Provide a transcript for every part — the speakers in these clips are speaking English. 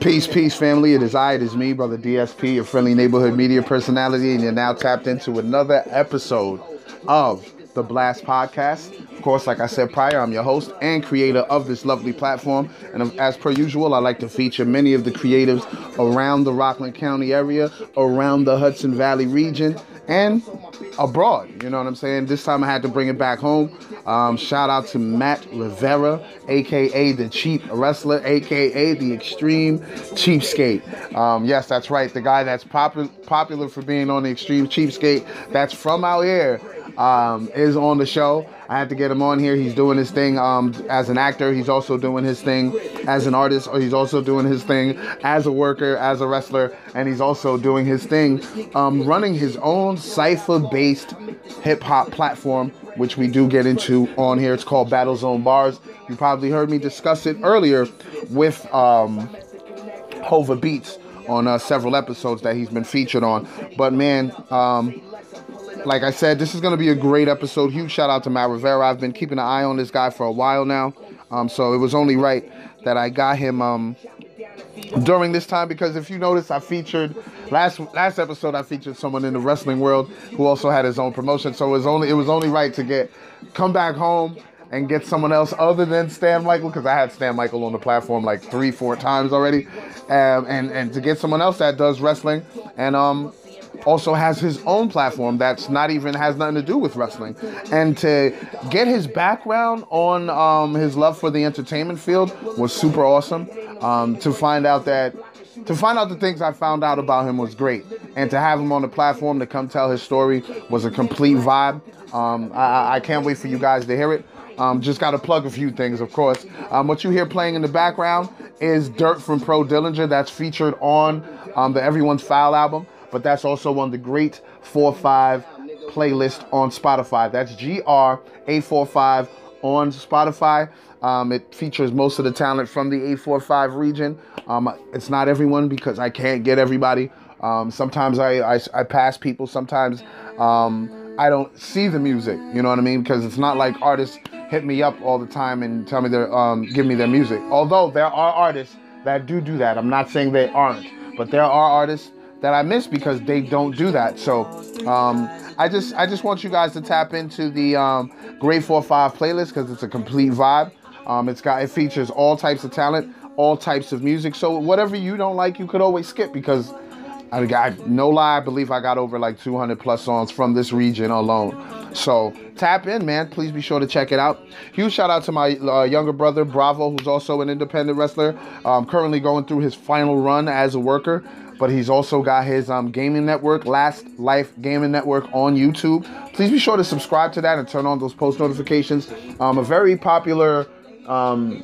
Peace, peace, family. It is I, it is me, Brother DSP, your friendly neighborhood media personality, and you're now tapped into another episode of the Blast Podcast. Of course, like I said prior, I'm your host and creator of this lovely platform. And as per usual, I like to feature many of the creatives around the Rockland County area, around the Hudson Valley region, and abroad. You know what I'm saying? This time I had to bring it back home. Um, shout out to Matt Rivera, aka the Cheap Wrestler, aka the Extreme Cheapskate. Um, yes, that's right. The guy that's popular popular for being on the Extreme Cheapskate. That's from out here. Um, is on the show. I had to get him on here. He's doing his thing um, as an actor. He's also doing his thing as an artist, or he's also doing his thing as a worker, as a wrestler, and he's also doing his thing um, running his own cipher based hip hop platform, which we do get into on here. It's called Battle Zone Bars. You probably heard me discuss it earlier with um, Hova Beats on uh, several episodes that he's been featured on. But man, um, like I said, this is going to be a great episode. Huge shout out to Matt Rivera. I've been keeping an eye on this guy for a while now. Um, so it was only right that I got him um, during this time because if you notice, I featured last last episode I featured someone in the wrestling world who also had his own promotion. So it was only it was only right to get come back home and get someone else other than Stan Michael because I had Stan Michael on the platform like three four times already, um, and and to get someone else that does wrestling and um also has his own platform that's not even has nothing to do with wrestling and to get his background on um, his love for the entertainment field was super awesome um, to find out that to find out the things I found out about him was great, and to have him on the platform to come tell his story was a complete vibe. Um, I, I, can't wait for you guys to hear it. Um, just got to plug a few things, of course. Um, what you hear playing in the background is Dirt from Pro Dillinger that's featured on um, the Everyone's Foul album but that's also on the Great 4-5 playlist on Spotify. That's GR845 on Spotify. Um, it features most of the talent from the 845 region. Um, it's not everyone because I can't get everybody. Um, sometimes I, I, I, pass people. Sometimes um, I don't see the music. You know what I mean? Because it's not like artists hit me up all the time and tell me their um, give me their music. Although there are artists that do do that. I'm not saying they aren't, but there are artists that I miss because they don't do that. So um, I just I just want you guys to tap into the um, Grade Four Five playlist because it's a complete vibe. Um, it's got it features all types of talent, all types of music. So whatever you don't like, you could always skip because I got no lie. I believe I got over like 200 plus songs from this region alone. So tap in, man. Please be sure to check it out. Huge shout out to my uh, younger brother Bravo, who's also an independent wrestler. Um, currently going through his final run as a worker but he's also got his um, gaming network, Last Life Gaming Network on YouTube. Please be sure to subscribe to that and turn on those post notifications. Um, a very popular, um,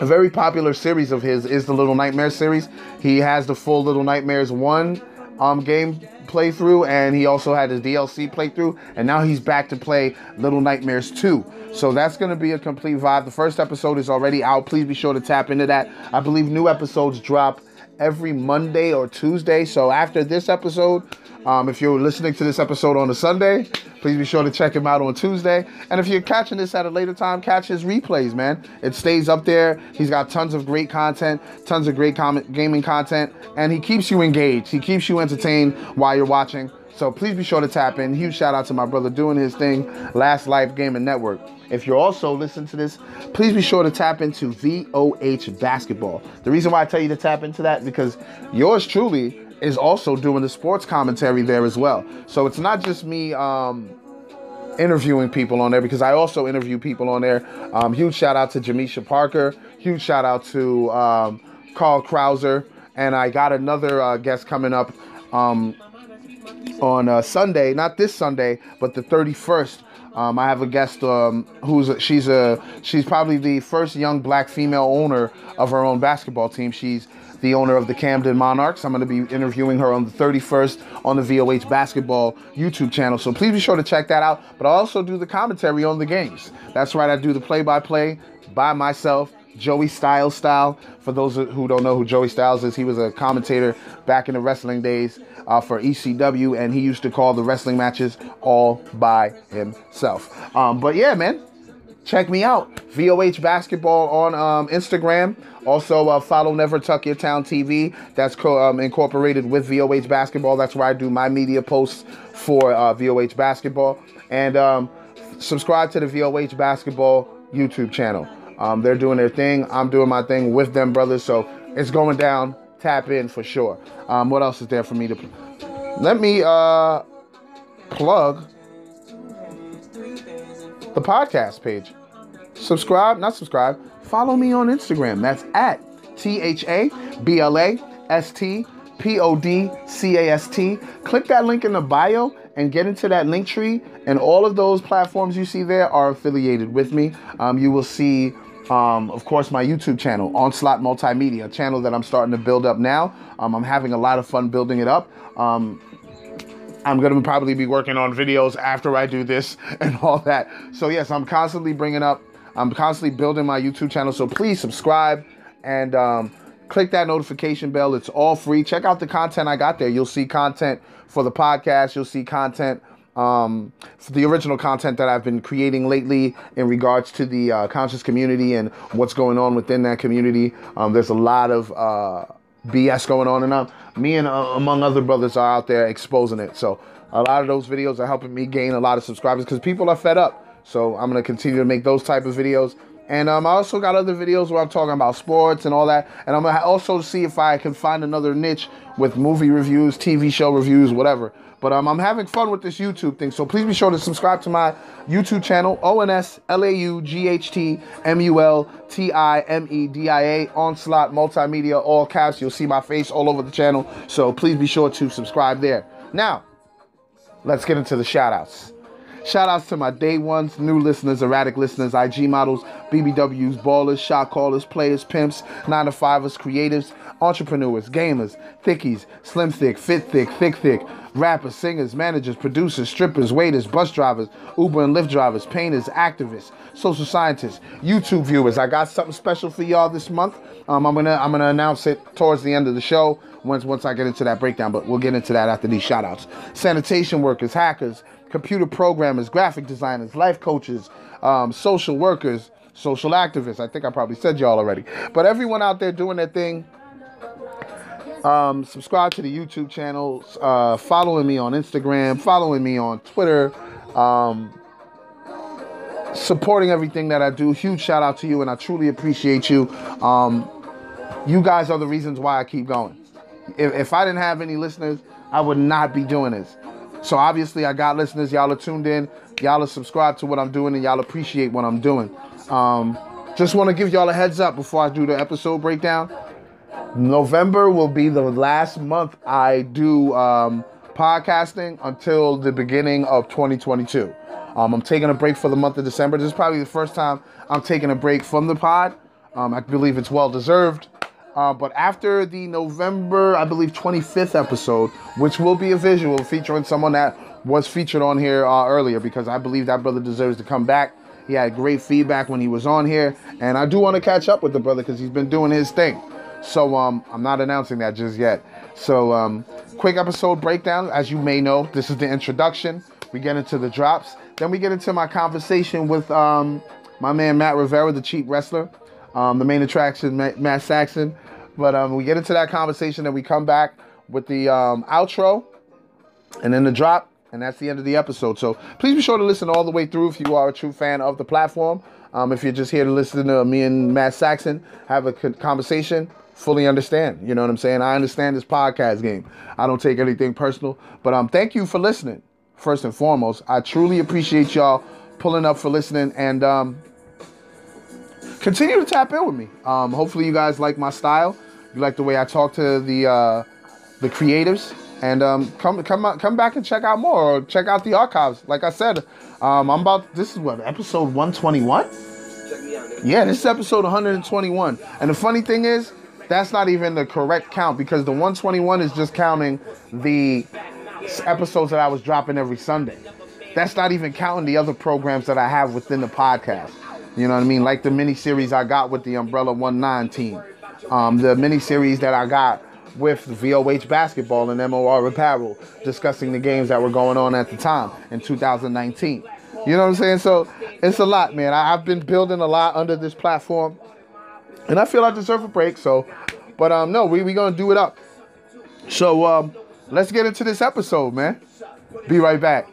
a very popular series of his is the Little Nightmares series. He has the full Little Nightmares one um, game playthrough, and he also had his DLC playthrough, and now he's back to play Little Nightmares 2. So that's going to be a complete vibe. The first episode is already out. Please be sure to tap into that. I believe new episodes drop every Monday or Tuesday. So after this episode, um, if you're listening to this episode on a Sunday, please be sure to check him out on Tuesday. And if you're catching this at a later time, catch his replays, man. It stays up there. He's got tons of great content, tons of great com- gaming content, and he keeps you engaged. He keeps you entertained while you're watching. So please be sure to tap in. Huge shout out to my brother doing his thing, Last Life Gaming Network. If you're also listening to this, please be sure to tap into VOH Basketball. The reason why I tell you to tap into that because yours truly is also doing the sports commentary there as well. So it's not just me um, interviewing people on there because I also interview people on there. Um, huge shout out to Jamisha Parker. Huge shout out to um, Carl Krauser. And I got another uh, guest coming up um, on uh, Sunday, not this Sunday, but the 31st. Um, I have a guest um, who's a, she's a she's probably the first young black female owner of her own basketball team. She's the owner of the Camden Monarchs. I'm going to be interviewing her on the 31st on the VOH Basketball YouTube channel. So please be sure to check that out. But I also do the commentary on the games. That's right, I do the play-by-play by myself Joey Styles style. For those who don't know who Joey Styles is, he was a commentator back in the wrestling days uh, for ECW, and he used to call the wrestling matches all by himself. Um, but yeah, man, check me out. VOH Basketball on um, Instagram. Also, uh, follow Never Tuck Your Town TV. That's co- um, incorporated with VOH Basketball. That's where I do my media posts for uh, VOH Basketball. And um, subscribe to the VOH Basketball YouTube channel. Um, they're doing their thing. I'm doing my thing with them, brothers. So it's going down. Tap in for sure. Um, what else is there for me to? Let me uh, plug the podcast page. Subscribe, not subscribe. Follow me on Instagram. That's at T H A B L A S T P O D C A S T. Click that link in the bio and get into that link tree. And all of those platforms you see there are affiliated with me. Um, you will see, um, of course, my YouTube channel, Onslaught Multimedia, a channel that I'm starting to build up now. Um, I'm having a lot of fun building it up. Um, I'm going to probably be working on videos after I do this and all that. So, yes, I'm constantly bringing up, I'm constantly building my YouTube channel. So, please subscribe and um, click that notification bell. It's all free. Check out the content I got there. You'll see content for the podcast, you'll see content. Um, for the original content that I've been creating lately in regards to the uh, conscious community and what's going on within that community. Um, there's a lot of uh, BS going on, and um, me and uh, among other brothers are out there exposing it. So a lot of those videos are helping me gain a lot of subscribers because people are fed up. So I'm gonna continue to make those type of videos. And um, I also got other videos where I'm talking about sports and all that. And I'm gonna also see if I can find another niche with movie reviews, TV show reviews, whatever. But um, I'm having fun with this YouTube thing. So please be sure to subscribe to my YouTube channel, ONS L-A-U-G-H-T-M-U-L-T-I-M-E-D-I-A, Onslaught Multimedia, all caps. You'll see my face all over the channel. So please be sure to subscribe there. Now, let's get into the shout outs. Shout outs to my day ones, new listeners, erratic listeners, IG models, BBWs, ballers, shot callers, players, pimps, 9 to 5ers, creatives, entrepreneurs, gamers, thickies, slim thick, fit thick, thick thick, rappers, singers, managers, producers, strippers, waiters, bus drivers, Uber and Lyft drivers, painters, activists, social scientists, YouTube viewers. I got something special for y'all this month. Um, I'm gonna I'm gonna announce it towards the end of the show once once I get into that breakdown, but we'll get into that after these shout outs. Sanitation workers, hackers, computer programmers, graphic designers, life coaches, um, social workers, social activists. I think I probably said y'all already. But everyone out there doing their thing, um, subscribe to the YouTube channel, uh, following me on Instagram, following me on Twitter, um, supporting everything that I do. Huge shout out to you, and I truly appreciate you. Um, you guys are the reasons why I keep going. If, if I didn't have any listeners, I would not be doing this. So obviously, I got listeners. Y'all are tuned in. Y'all are subscribed to what I'm doing, and y'all appreciate what I'm doing. Um, just want to give y'all a heads up before I do the episode breakdown. November will be the last month I do um, podcasting until the beginning of 2022. Um, I'm taking a break for the month of December. This is probably the first time I'm taking a break from the pod. Um, I believe it's well deserved. Uh, but after the November, I believe 25th episode, which will be a visual featuring someone that was featured on here uh, earlier, because I believe that brother deserves to come back. He had great feedback when he was on here, and I do want to catch up with the brother because he's been doing his thing. So um, I'm not announcing that just yet. So um, quick episode breakdown. As you may know, this is the introduction. We get into the drops. Then we get into my conversation with um, my man Matt Rivera, the cheap wrestler. Um, the main attraction, Matt Saxon. But um, we get into that conversation and we come back with the um, outro and then the drop. And that's the end of the episode. So please be sure to listen all the way through if you are a true fan of the platform. Um, if you're just here to listen to me and Matt Saxon have a conversation, fully understand. You know what I'm saying? I understand this podcast game. I don't take anything personal. But um, thank you for listening, first and foremost. I truly appreciate y'all pulling up for listening. And um, continue to tap in with me. Um, hopefully, you guys like my style. You like the way I talk to the uh, the creatives, and um, come come come back and check out more. Or check out the archives. Like I said, um, I'm about. This is what episode 121. Yeah, this is episode 121. And the funny thing is, that's not even the correct count because the 121 is just counting the episodes that I was dropping every Sunday. That's not even counting the other programs that I have within the podcast. You know what I mean? Like the mini series I got with the Umbrella 19 team, um, the mini series that I got with VOH basketball and MOR apparel, discussing the games that were going on at the time in 2019. You know what I'm saying? So it's a lot, man. I, have been building a lot under this platform, and I feel I deserve a break. So, but um, no, we we gonna do it up. So um, let's get into this episode, man. Be right back.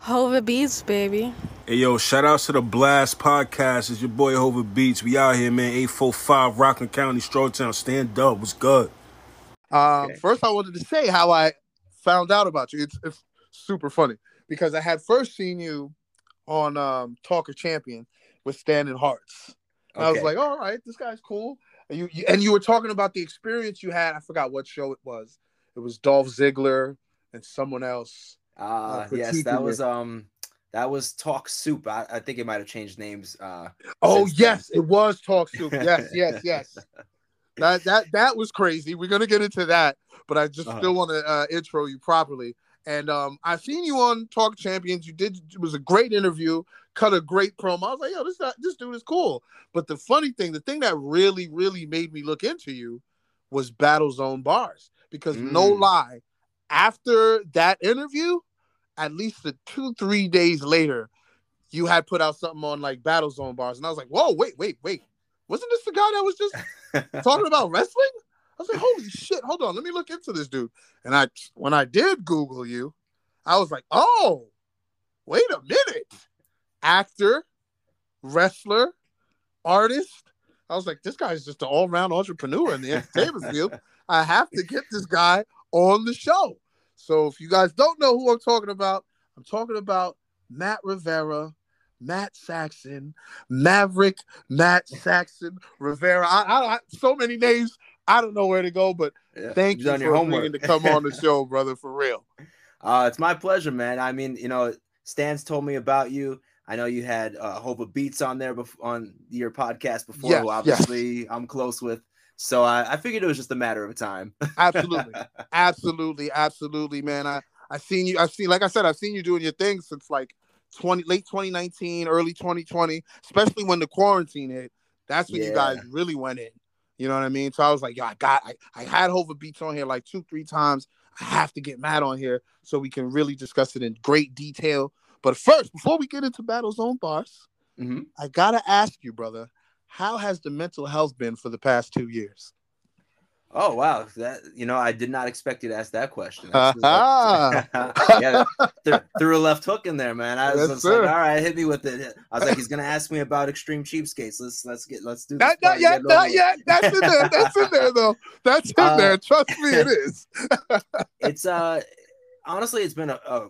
Hova Beats, baby. Hey yo, shout out to the Blast Podcast. It's your boy Hova Beats. We out here, man. 845 Rockland County, Strawtown. Stand up. What's good? Um, okay. First, I wanted to say how I found out about you. It's, it's super funny because I had first seen you on um, Talk of Champion with Standing Hearts. Okay. I was like, all right, this guy's cool. And you, you, and you were talking about the experience you had. I forgot what show it was. It was Dolph Ziggler and someone else uh, uh yes, that was um that was Talk Soup. I, I think it might have changed names. Uh, oh yes, then. it was Talk Soup. Yes, yes, yes. That that that was crazy. We're gonna get into that, but I just uh-huh. still want to uh, intro you properly. And um, I've seen you on Talk Champions. You did it was a great interview, cut a great promo. I was like, yo, this this dude is cool. But the funny thing, the thing that really, really made me look into you was Battle Zone Bars. Because mm. no lie, after that interview, at least the two, three days later, you had put out something on like Battle Zone bars. And I was like, whoa, wait, wait, wait. Wasn't this the guy that was just talking about wrestling? I was like, holy shit, hold on, let me look into this dude. And I when I did Google you, I was like, oh, wait a minute. Actor, wrestler, artist. I was like, this guy's just an all-round entrepreneur in the entertainment field. I have to get this guy on the show. So if you guys don't know who I'm talking about, I'm talking about Matt Rivera, Matt Saxon, Maverick, Matt Saxon, Rivera. I, I, I, so many names. I don't know where to go, but yeah, thank you for homework. to come on the show, brother, for real. Uh, it's my pleasure, man. I mean, you know, Stan's told me about you. I know you had uh, Hova Beats on there bef- on your podcast before. Yes, obviously, yes. I'm close with. So I, I figured it was just a matter of time. absolutely, absolutely, absolutely, man. I I seen you. I've seen, like I said, I've seen you doing your thing since like twenty late 2019, early 2020, especially when the quarantine hit. That's when yeah. you guys really went in. You know what I mean? So I was like, yo, I got, I, I had Hova Beats on here like two, three times. I have to get Matt on here so we can really discuss it in great detail. But first, before we get into Battle Zone Bars, mm-hmm. I gotta ask you, brother, how has the mental health been for the past two years? Oh wow, that you know, I did not expect you to ask that question. yeah, th- threw a left hook in there, man. I was, yes, like, all right, hit me with it. I was like, he's gonna ask me about extreme cheapskates. Let's let's get let's do that. Not, not yet, not yet. That's in there. That's in there though. That's in uh, there. Trust me, it is. it's uh honestly, it's been a, a,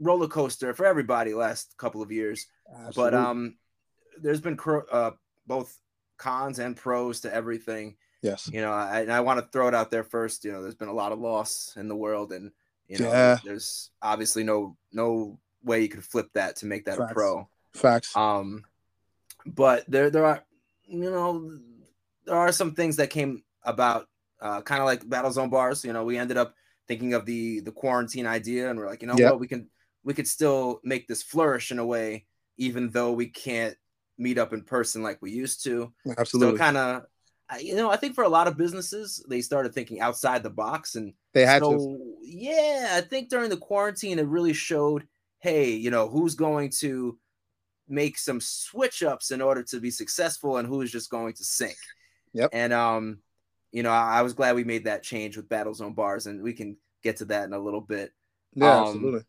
roller coaster for everybody last couple of years. Absolutely. But um, there's been cro- uh both cons and pros to everything. Yes. You know, I, I want to throw it out there first. You know, there's been a lot of loss in the world, and you know, yeah. there's obviously no no way you could flip that to make that Facts. a pro. Facts. Um, but there there are you know there are some things that came about, uh, kind of like battle zone bars. You know, we ended up thinking of the the quarantine idea, and we're like, you know yep. what, we can we could still make this flourish in a way, even though we can't meet up in person like we used to. Absolutely. So kind of, you know, I think for a lot of businesses, they started thinking outside the box, and they had so, to. Yeah, I think during the quarantine, it really showed, hey, you know, who's going to make some switch ups in order to be successful, and who's just going to sink. Yep. And um, you know, I, I was glad we made that change with Battle Zone bars, and we can get to that in a little bit. Yeah, um, absolutely.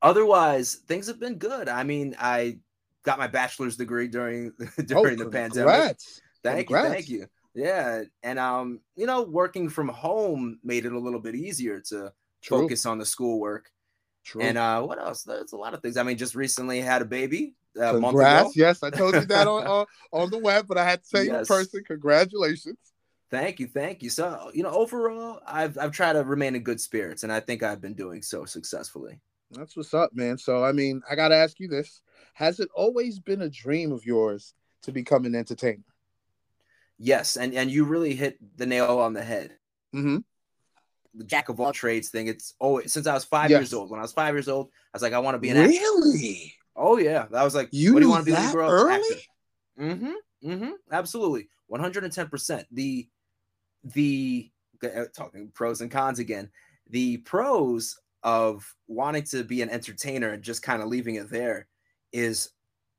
Otherwise, things have been good. I mean, I got my bachelor's degree during during oh, the pandemic. Thank congrats. you, thank you. Yeah, and um, you know, working from home made it a little bit easier to True. focus on the schoolwork. True. And uh, what else? There's a lot of things. I mean, just recently had a baby. Uh, Congrats! Yes, I told you that on, on, on the web, but I had to say yes. in person. Congratulations. Thank you, thank you. So, you know, overall, I've I've tried to remain in good spirits, and I think I've been doing so successfully. That's what's up, man. So, I mean, I got to ask you this: Has it always been a dream of yours to become an entertainer? Yes, and and you really hit the nail on the head. Mm-hmm. The jack of all trades thing. It's always since I was five yes. years old. When I was five years old, I was like, I want to be an really. Actor. Oh yeah, that was like, you what do you want to be when you grow up? Early? Mm-hmm. Mm-hmm. Absolutely. 110%. The the uh, talking pros and cons again. The pros of wanting to be an entertainer and just kind of leaving it there is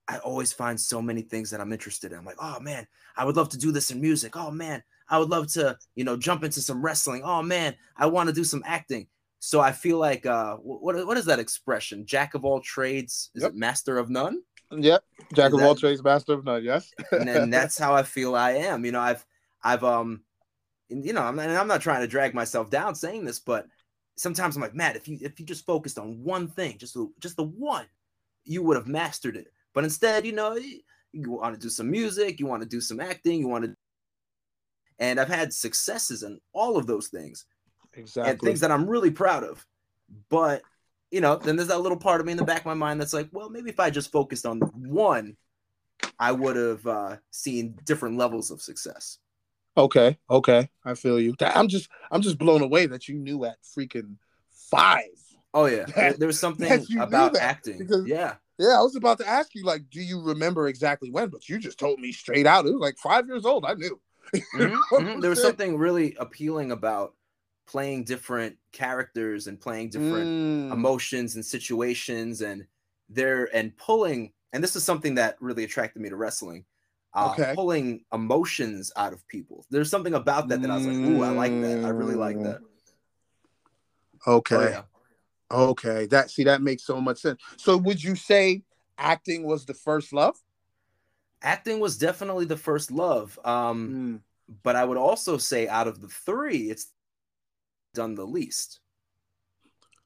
I always find so many things that I'm interested in. I'm like, oh man, I would love to do this in music. Oh man, I would love to, you know, jump into some wrestling. Oh man, I want to do some acting. So I feel like uh what what is that expression? Jack of all trades, is yep. it master of none? Yep. Jack is of that, all trades, master of none, yes. and, that's how I feel I am. You know, I've I've um you know, I'm not, I'm not trying to drag myself down saying this, but sometimes I'm like, Matt, if you if you just focused on one thing, just the, just the one, you would have mastered it. But instead, you know, you, you want to do some music, you want to do some acting, you want to, and I've had successes in all of those things, exactly, and things that I'm really proud of. But you know, then there's that little part of me in the back of my mind that's like, well, maybe if I just focused on one, I would have uh, seen different levels of success. Okay, okay, I feel you. I'm just I'm just blown away that you knew at freaking five. Oh yeah, that, there was something about acting. Because, yeah, yeah. I was about to ask you like, do you remember exactly when? But you just told me straight out. It was like five years old. I knew. Mm-hmm, mm-hmm. There was something really appealing about playing different characters and playing different mm. emotions and situations and there and pulling. And this is something that really attracted me to wrestling uh, okay. pulling emotions out of people. There's something about that that I was like, "Ooh, I like that. I really like that." Okay. Oh, yeah. Okay. That see that makes so much sense. So would you say acting was the first love? Acting was definitely the first love. Um, mm. but I would also say out of the three, it's done the least.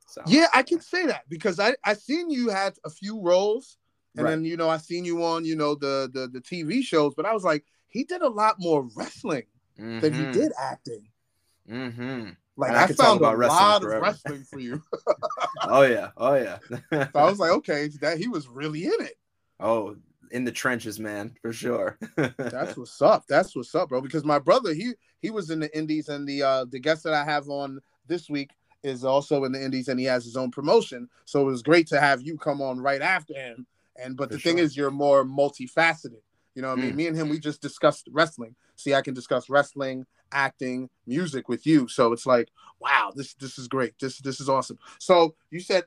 So yeah, I can say that because I I seen you had a few roles and right. then you know I seen you on you know the the the TV shows, but I was like, he did a lot more wrestling mm-hmm. than he mm-hmm. did acting. Mm-hmm. Like I, I found a lot forever. of wrestling for you. oh yeah, oh yeah. so I was like, okay, that he was really in it. Oh, in the trenches, man, for sure. That's what's up. That's what's up, bro. Because my brother, he he was in the Indies, and the uh the guest that I have on this week is also in the Indies, and he has his own promotion. So it was great to have you come on right after him and but For the sure. thing is, you're more multifaceted. You know, I mean, mm. me and him, we just discussed wrestling. See, I can discuss wrestling, acting, music with you. So it's like, wow, this this is great. This this is awesome. So you said,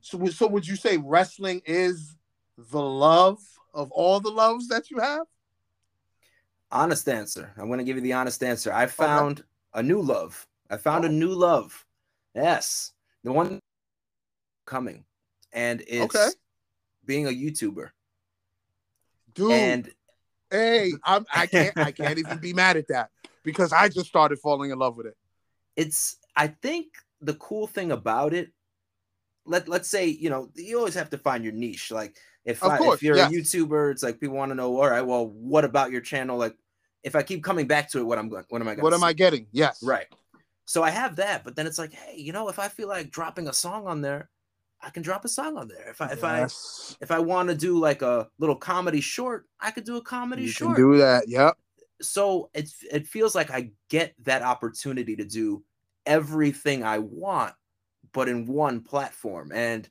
so so would you say wrestling is the love of all the loves that you have? Honest answer. I'm going to give you the honest answer. I found okay. a new love. I found oh. a new love. Yes, the one coming, and it's okay being a YouTuber. Dude, and hey, I'm, I can't I can't even be mad at that because I just started falling in love with it. It's I think the cool thing about it, let let's say you know you always have to find your niche. Like if I, course, if you're a YouTuber, it's like people want to know. All right, well, what about your channel? Like if I keep coming back to it, what I'm going, what am I going? What am I getting? Yes, right. So I have that, but then it's like, hey, you know, if I feel like dropping a song on there, I can drop a song on there. If I if yes. I if I want to do like a little comedy short, I could do a comedy you short. do that. Yep. So it's it feels like I get that opportunity to do everything I want, but in one platform. And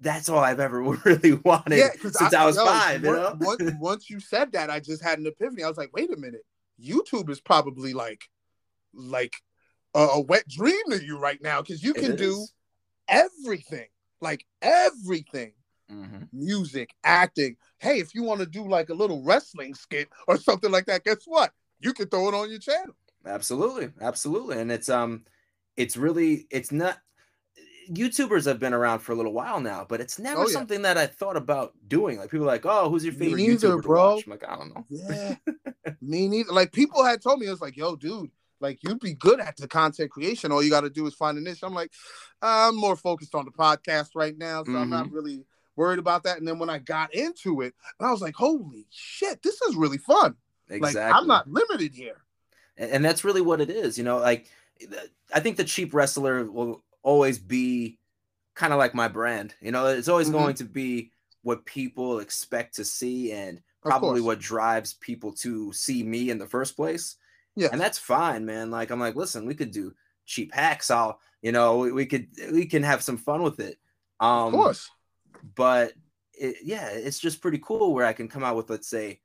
that's all I've ever really wanted yeah, since I, I was yo, five. You know? once, once you said that, I just had an epiphany. I was like, wait a minute, YouTube is probably like like a, a wet dream to you right now because you can do everything, like everything. Mm-hmm. Music, acting. Hey, if you want to do like a little wrestling skit or something like that, guess what? You can throw it on your channel. Absolutely, absolutely, and it's um, it's really it's not. YouTubers have been around for a little while now, but it's never oh, yeah. something that I thought about doing. Like people like, oh, who's your favorite Me neither, YouTuber bro. I'm like, I don't know. Yeah, me neither. Like people had told me, it was like, yo, dude, like you'd be good at the content creation. All you got to do is find a niche. I'm like, I'm more focused on the podcast right now, so mm-hmm. I'm not mm-hmm. really worried about that. And then when I got into it, and I was like, holy shit, this is really fun. Exactly. Like I'm not limited here. And that's really what it is. You know, like I think the cheap wrestler will always be kind of like my brand. You know, it's always mm-hmm. going to be what people expect to see and probably what drives people to see me in the first place. Yeah. And that's fine, man. Like I'm like, listen, we could do cheap hacks. I'll, you know, we, we could we can have some fun with it. Um of course. But it, yeah, it's just pretty cool where I can come out with let's say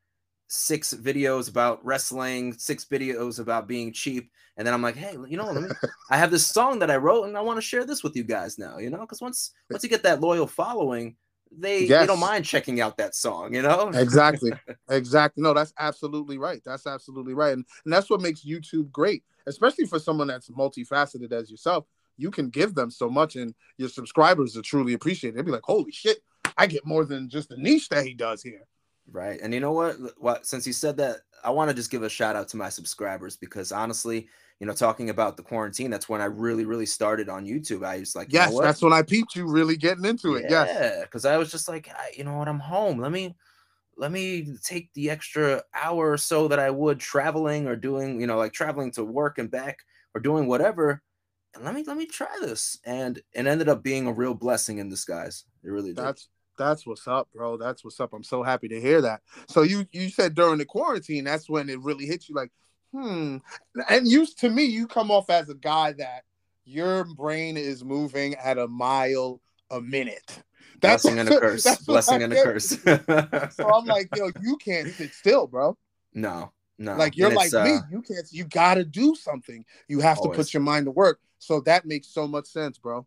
six videos about wrestling, six videos about being cheap, and then I'm like, hey, you know, let me. I have this song that I wrote, and I want to share this with you guys now. You know, because once once you get that loyal following, they yes. they don't mind checking out that song. You know, exactly, exactly. No, that's absolutely right. That's absolutely right, and and that's what makes YouTube great, especially for someone that's multifaceted as yourself. You can give them so much, and your subscribers are truly appreciate it. They'll be like, holy shit, I get more than just the niche that he does here. Right. And you know what? What since you said that, I want to just give a shout out to my subscribers because honestly, you know, talking about the quarantine, that's when I really, really started on YouTube. I was like, yes, that's when I peeped you really getting into it. Yeah, yes. because I was just like, you know what, I'm home. Let me let me take the extra hour or so that I would traveling or doing, you know, like traveling to work and back or doing whatever. And let me let me try this. And it ended up being a real blessing in disguise. It really did. That's that's what's up, bro. That's what's up. I'm so happy to hear that. So you you said during the quarantine, that's when it really hit you like, hmm. And you to me, you come off as a guy that your brain is moving at a mile a minute. That's blessing and a curse. Blessing and a curse. so I'm like, yo, you can't sit still, bro. No, no. Like you're like uh, me. You can't. You got to do something. You have always. to put your mind to work. So that makes so much sense, bro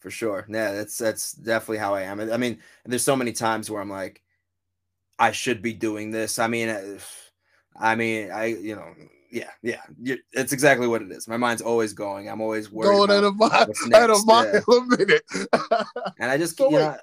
for sure. Yeah, that's that's definitely how I am. I mean, there's so many times where I'm like, I should be doing this. I mean, uh, I mean, I you know, yeah, yeah, it's exactly what it is. My mind's always going. I'm always worried. Going at a mile, at a mile yeah. a minute. and I just, so you know,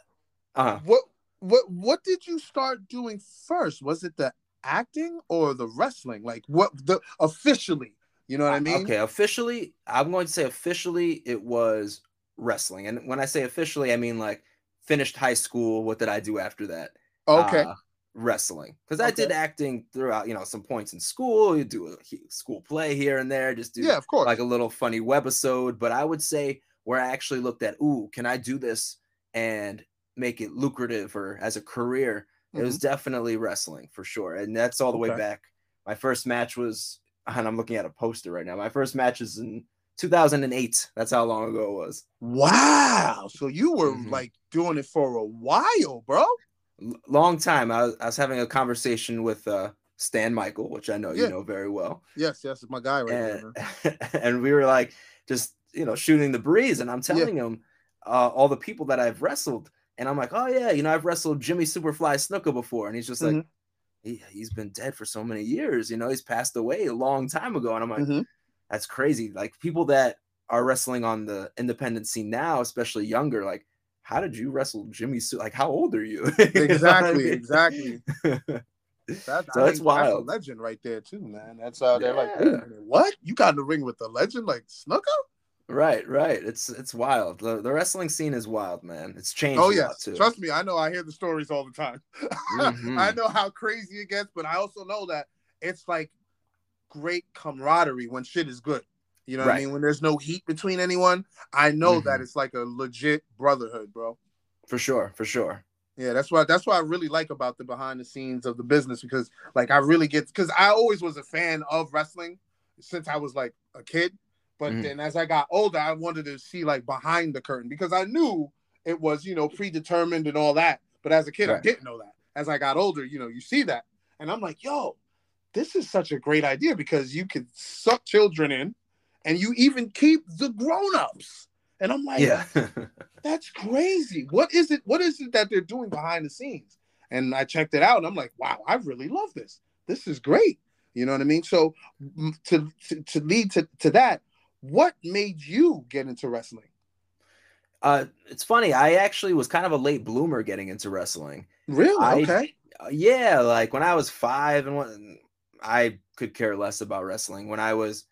uh what what what did you start doing first? Was it the acting or the wrestling? Like what the officially? You know what I mean? Okay, officially, I'm going to say officially it was wrestling. And when I say officially, I mean like finished high school. What did I do after that? Okay. Uh, wrestling because okay. I did acting throughout, you know, some points in school. You do a school play here and there, just do yeah, of course, like a little funny webisode. But I would say where I actually looked at, ooh, can I do this and make it lucrative or as a career? Mm-hmm. It was mm-hmm. definitely wrestling for sure, and that's all the okay. way back. My first match was, and I'm looking at a poster right now. My first match is in 2008. That's how long ago it was. Wow. So you were mm-hmm. like doing it for a while, bro. Long time. I was, I was having a conversation with uh, Stan Michael, which I know yeah. you know very well. Yes, yes, it's my guy right and, there. and we were like just you know shooting the breeze, and I'm telling yeah. him uh, all the people that I've wrestled, and I'm like, oh yeah, you know I've wrestled Jimmy Superfly Snuka before, and he's just mm-hmm. like. He, he's been dead for so many years, you know. He's passed away a long time ago, and I'm like, mm-hmm that's crazy. Like people that are wrestling on the independent scene now, especially younger, like how did you wrestle Jimmy Sue? Like how old are you? exactly, exactly. That's, so that's wild. That's legend right there too, man. That's uh, they're yeah. like, what? You got in the ring with the legend like Snuka? Right, right. It's it's wild. The, the wrestling scene is wild, man. It's changed. Oh yeah, trust me. I know. I hear the stories all the time. Mm-hmm. I know how crazy it gets, but I also know that it's like great camaraderie when shit is good. You know right. what I mean? When there's no heat between anyone, I know mm-hmm. that it's like a legit brotherhood, bro. For sure, for sure. Yeah, that's what that's what I really like about the behind the scenes of the business because like I really get because I always was a fan of wrestling since I was like a kid. But mm-hmm. then as I got older, I wanted to see like behind the curtain because I knew it was, you know, predetermined and all that. But as a kid, right. I didn't know that. As I got older, you know, you see that. And I'm like, yo, this is such a great idea because you can suck children in and you even keep the grown-ups. And I'm like, yeah, that's crazy. What is it? What is it that they're doing behind the scenes? And I checked it out and I'm like, wow, I really love this. This is great. You know what I mean? So to to, to lead to, to that, what made you get into wrestling? Uh, it's funny. I actually was kind of a late bloomer getting into wrestling. Really? I, okay. Yeah, like when I was five and when I could care less about wrestling. When I was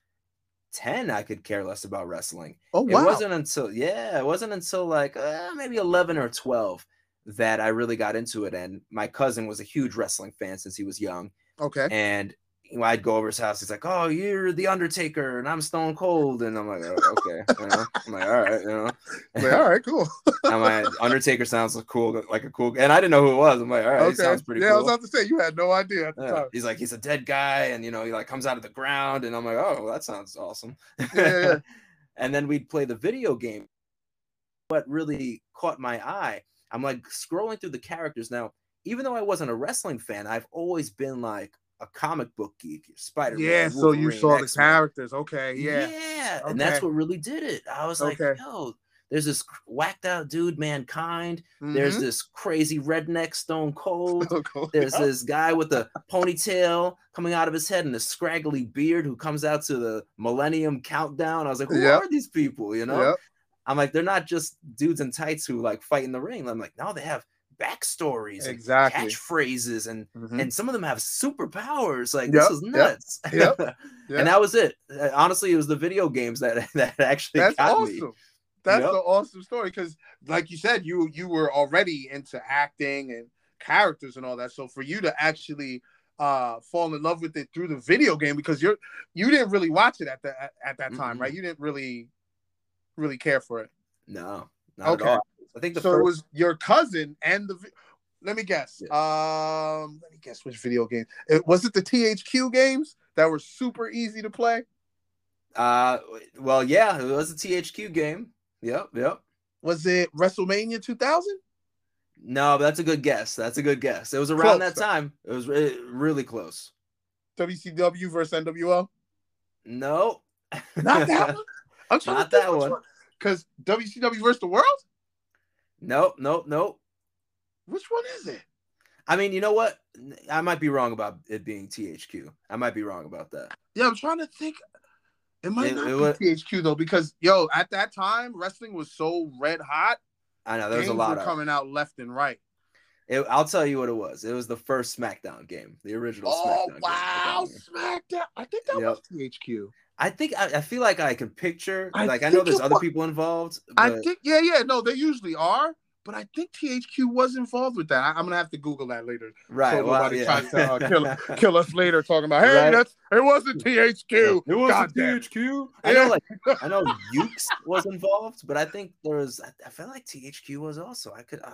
10, I could care less about wrestling. Oh, wow. It wasn't until, yeah, it wasn't until like uh, maybe 11 or 12 that I really got into it. And my cousin was a huge wrestling fan since he was young. Okay. And you know, I'd go over his house. He's like, "Oh, you're the Undertaker, and I'm Stone Cold," and I'm like, oh, "Okay." You know? I'm like, "All right," you know. I'm like, all right, cool. I'm like, Undertaker sounds cool, like a cool, and I didn't know who it was. I'm like, "All right, okay. sounds pretty yeah, cool." I was about to say you had no idea. Yeah. He's like, he's a dead guy, and you know, he like comes out of the ground, and I'm like, "Oh, that sounds awesome." Yeah, yeah. and then we'd play the video game. What really caught my eye, I'm like scrolling through the characters now. even though I wasn't a wrestling fan, I've always been like a comic book geek, Spider Man. Yeah, so you saw X-Men. the characters. Okay, yeah. Yeah. Okay. And that's what really did it. I was like, okay. yo, there's this whacked out dude, mankind. Mm-hmm. There's this crazy redneck Stone Cold. Stone Cold. There's this guy with a ponytail coming out of his head and a scraggly beard who comes out to the Millennium Countdown. I was like, who yep. are these people? You know? Yep. I'm like, they're not just dudes in tights who like fight in the ring. I'm like, no, they have backstories, exactly, catchphrases, and mm-hmm. and some of them have superpowers. Like yep, this is nuts. Yep, yep, and that was it. Uh, honestly, it was the video games that that actually That's got awesome. me. That's the awesome story because, like you said, you you were already into acting and characters and all that. So for you to actually uh fall in love with it through the video game because you're you didn't really watch it at that at, at that time, mm-hmm. right? You didn't really really care for it. No, not okay. I think so. First... It was your cousin and the. Let me guess. Yeah. Um, let me guess which video game. It, was it the THQ games that were super easy to play? Uh, well, yeah, it was a THQ game. Yep, yep. Was it WrestleMania 2000? No, that's a good guess. That's a good guess. It was around close, that time. It was re- really close. WCW versus NWO? No. Not that one. I'm trying Not to that one. Because WCW versus the world? Nope, nope, nope. Which one is it? I mean, you know what? I might be wrong about it being THQ. I might be wrong about that. Yeah, I'm trying to think. It might it, not it be was, THQ though, because yo, at that time, wrestling was so red hot. I know there's a lot of coming out left and right. It, I'll tell you what it was. It was the first SmackDown game, the original. Oh SmackDown wow. SmackDown! I think that yep. was THQ. I think I, I, feel like I can picture. I like I know there's other was. people involved. But... I think yeah, yeah. No, they usually are but I think THQ was involved with that. I, am gonna have to Google that later. Right. So well, nobody yeah. tries to uh, kill, kill us later talking about hey, right. that's it wasn't THQ. It wasn't THQ. I know, like I know Yuke's was involved, but I think there was. I, I felt like THQ was also. I could. Uh,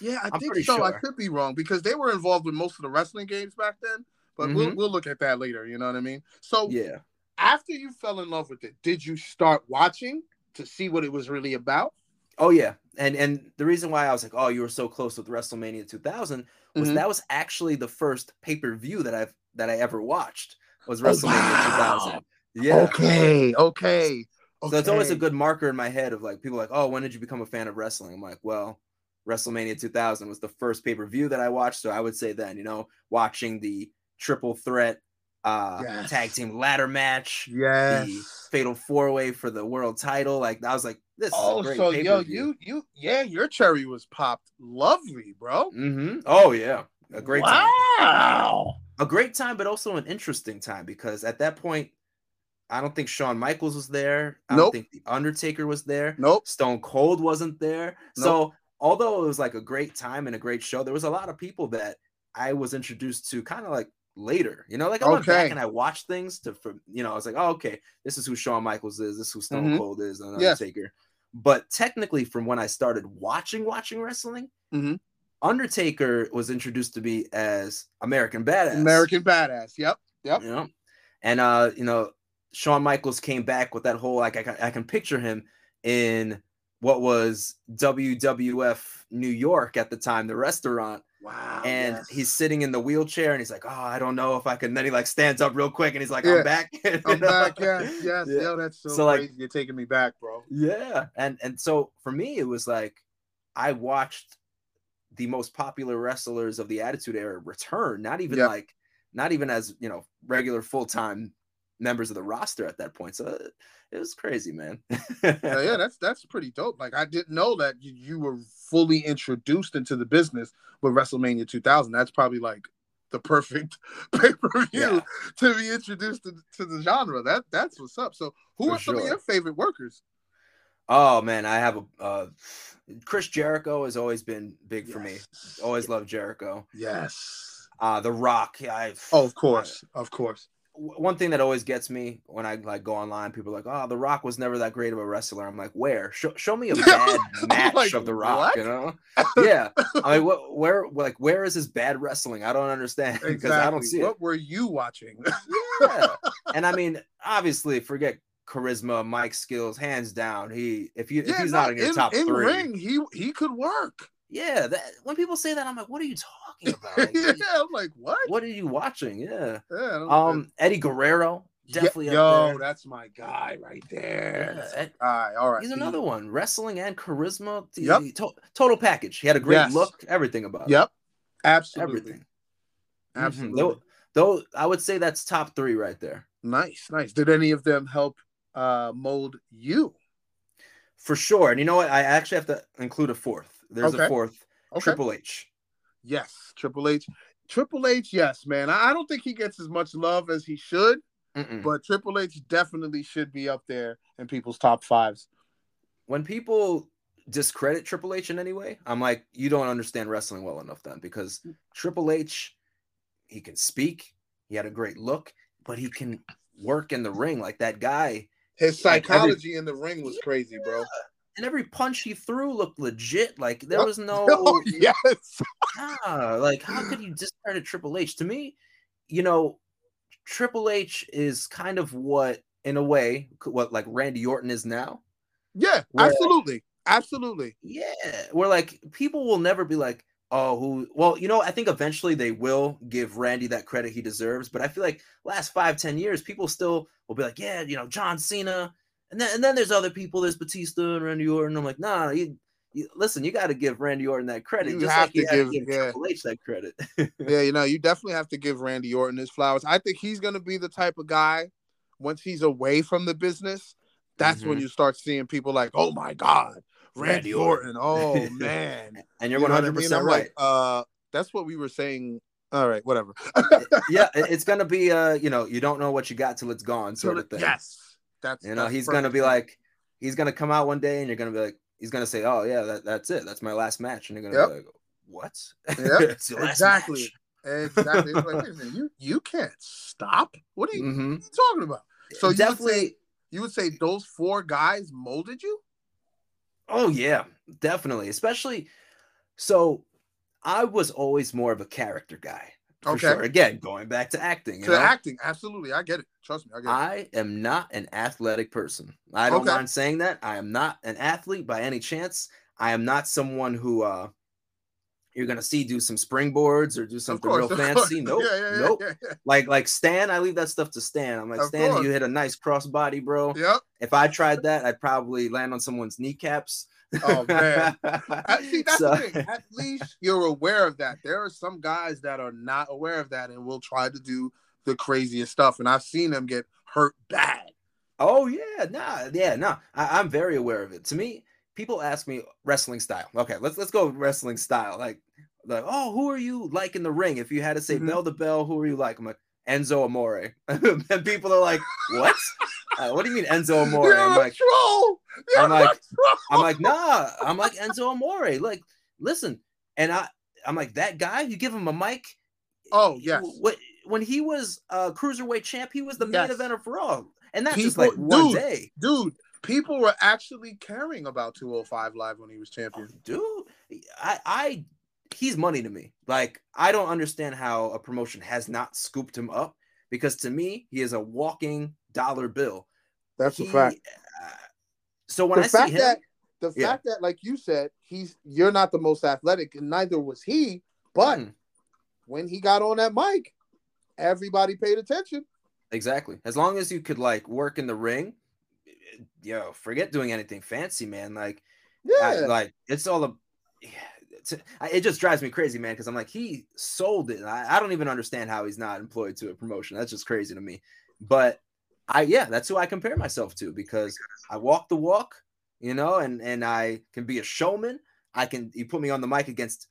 yeah, I I'm think so. Sure. I could be wrong because they were involved with most of the wrestling games back then. But mm-hmm. we'll we'll look at that later. You know what I mean? So yeah. After you fell in love with it, did you start watching to see what it was really about? Oh yeah, and and the reason why I was like, oh, you were so close with WrestleMania 2000 was mm-hmm. that was actually the first pay per view that I've that I ever watched was WrestleMania oh, wow. 2000. Yeah. Okay. Okay. So it's always a good marker in my head of like people like, oh, when did you become a fan of wrestling? I'm like, well, WrestleMania 2000 was the first pay per view that I watched, so I would say then, you know, watching the triple threat uh yes. tag team ladder match, yes. the fatal four way for the world title. Like I was like, this. Oh, so yo, you you yeah, your cherry was popped lovely, bro. Mm-hmm. Oh yeah, a great wow. time. Wow, a great time, but also an interesting time because at that point. I don't think Shawn Michaels was there. I nope. don't think The Undertaker was there. Nope. Stone Cold wasn't there. Nope. So, although it was like a great time and a great show, there was a lot of people that I was introduced to kind of like later. You know, like I okay. went back and I watched things to, for, you know, I was like, oh, okay, this is who Shawn Michaels is, this is who Stone mm-hmm. Cold is, and Undertaker. But technically, from when I started watching watching wrestling, mm-hmm. Undertaker was introduced to me as American Badass. American Badass. Yep. Yep. You know, and uh, you know, Shawn Michaels came back with that whole like I can, I can picture him in what was WWF New York at the time, the restaurant, Wow. And yes. he's sitting in the wheelchair and he's like, Oh, I don't know if I can. Then he like stands up real quick and he's like, yeah. I'm back. I'm back. Yes, yes. Yeah. Yo, that's so, so crazy. Like, You're taking me back, bro. Yeah. And and so for me, it was like I watched the most popular wrestlers of the Attitude Era return, not even yep. like not even as you know, regular full-time members of the roster at that point. So it was crazy, man. yeah, yeah, that's that's pretty dope. Like I didn't know that you, you were fully introduced into the business with WrestleMania 2000. That's probably like the perfect pay per view yeah. to be introduced to, to, the genre. That that's what's up. So, who For are some sure. of your favorite workers? Oh man, I have a uh, Chris Jericho has always been big yes. for me. Always loved Jericho. Yes. Uh, The Rock. I oh, of course, I, of course one thing that always gets me when I like go online, people are like, "Oh, The Rock was never that great of a wrestler." I'm like, "Where? Show, show me a bad match like, of The Rock." What? You know? yeah. I mean, what? Where? Like, where is his bad wrestling? I don't understand because exactly. I don't see what it. were you watching? yeah. And I mean, obviously, forget charisma, mic skills, hands down. He if you yeah, if he's no, not in your top in three, ring, he he could work. Yeah, that when people say that, I'm like, what are you talking about? Like, yeah, I'm like, what? What are you watching? Yeah. yeah um, Eddie Guerrero, definitely. Yeah, yo, that's my guy right there. Yeah, Ed, guy. All right. He's another one. Wrestling and charisma. Yep. To, total package. He had a great yes. look. Everything about yep. It. Absolutely. Everything. Mm-hmm. Absolutely. Mm-hmm. Though, though, I would say that's top three right there. Nice, nice. Did any of them help uh, mold you? For sure. And you know what? I actually have to include a fourth. There's okay. a fourth. Okay. Triple H. Yes, Triple H. Triple H, yes, man. I don't think he gets as much love as he should, Mm-mm. but Triple H definitely should be up there in people's top fives. When people discredit Triple H in any way, I'm like, you don't understand wrestling well enough then, because Triple H, he can speak, he had a great look, but he can work in the ring like that guy. His psychology every, in the ring was yeah. crazy, bro and every punch he threw looked legit. Like there was no oh, yes. ah, like how could you discredit Triple H? To me, you know, Triple H is kind of what, in a way, what like Randy Orton is now. Yeah, where, absolutely, absolutely. Yeah, where like people will never be like, oh, who? Well, you know, I think eventually they will give Randy that credit he deserves. But I feel like last five, ten years, people still will be like, yeah, you know, John Cena and then and then there's other people. There's Batista and Randy Orton. I'm like, nah, you, you listen. You got to give Randy Orton that credit, you just like you give, to give yeah. Triple H that credit. yeah, you know, you definitely have to give Randy Orton his flowers. I think he's going to be the type of guy once he's away from the business. That's mm-hmm. when you start seeing people like, oh my god, Randy, Randy Orton. Orton. Oh man, and you're 100 percent right. Like, uh, that's what we were saying all right, whatever. yeah, it's gonna be uh, you know, you don't know what you got till it's gone, sort of thing. Yes, that's you know that's he's gonna be like he's gonna come out one day and you're gonna be like he's gonna say oh yeah that, that's it. That's my last match. And you're gonna yep. be like what? Yeah exactly. exactly. Like, Wait a minute, you you can't stop? What are you, mm-hmm. what are you talking about? So definitely you would, say, you would say those four guys molded you? Oh yeah definitely. Especially so I was always more of a character guy okay. Sure. Again, going back to acting. To know? acting, absolutely. I get it. Trust me. I get it. I am not an athletic person. I don't okay. mind saying that. I am not an athlete by any chance. I am not someone who uh you're gonna see do some springboards or do something course, real fancy. Nope. Yeah, yeah, nope. Yeah, like like Stan, I leave that stuff to Stan. I'm like, of Stan, course. you hit a nice crossbody, bro. Yep. If I tried that, I'd probably land on someone's kneecaps. Oh man, see that's so, the thing. At least you're aware of that. There are some guys that are not aware of that and will try to do the craziest stuff, and I've seen them get hurt bad. Oh yeah, nah, yeah, nah. I, I'm very aware of it. To me, people ask me wrestling style. Okay, let's let's go wrestling style. Like, like, oh, who are you like in the ring? If you had to say mm-hmm. bell to bell, who are you like? I'm like Enzo Amore, and people are like, what? Uh, what do you mean Enzo Amore? You're I'm like, troll. I'm like, I'm like, nah. I'm like Enzo Amore. Like, listen, and I, I'm like that guy. You give him a mic. Oh yes. What when he was uh cruiserweight champ, he was the main yes. eventer for all, and that's people, just like one dude, day, dude. People were actually caring about 205 live when he was champion. Oh, dude, I, I, he's money to me. Like I don't understand how a promotion has not scooped him up because to me, he is a walking dollar bill. That's he, a fact. So when the I fact see him, that the yeah. fact that, like you said, he's you're not the most athletic, and neither was he. But mm. when he got on that mic, everybody paid attention. Exactly. As long as you could like work in the ring, yo, forget doing anything fancy, man. Like, yeah, I, like it's all a. It just drives me crazy, man, because I'm like, he sold it. I, I don't even understand how he's not employed to a promotion. That's just crazy to me. But I yeah, that's who I compare myself to because I walk the walk, you know, and and I can be a showman. I can you put me on the mic against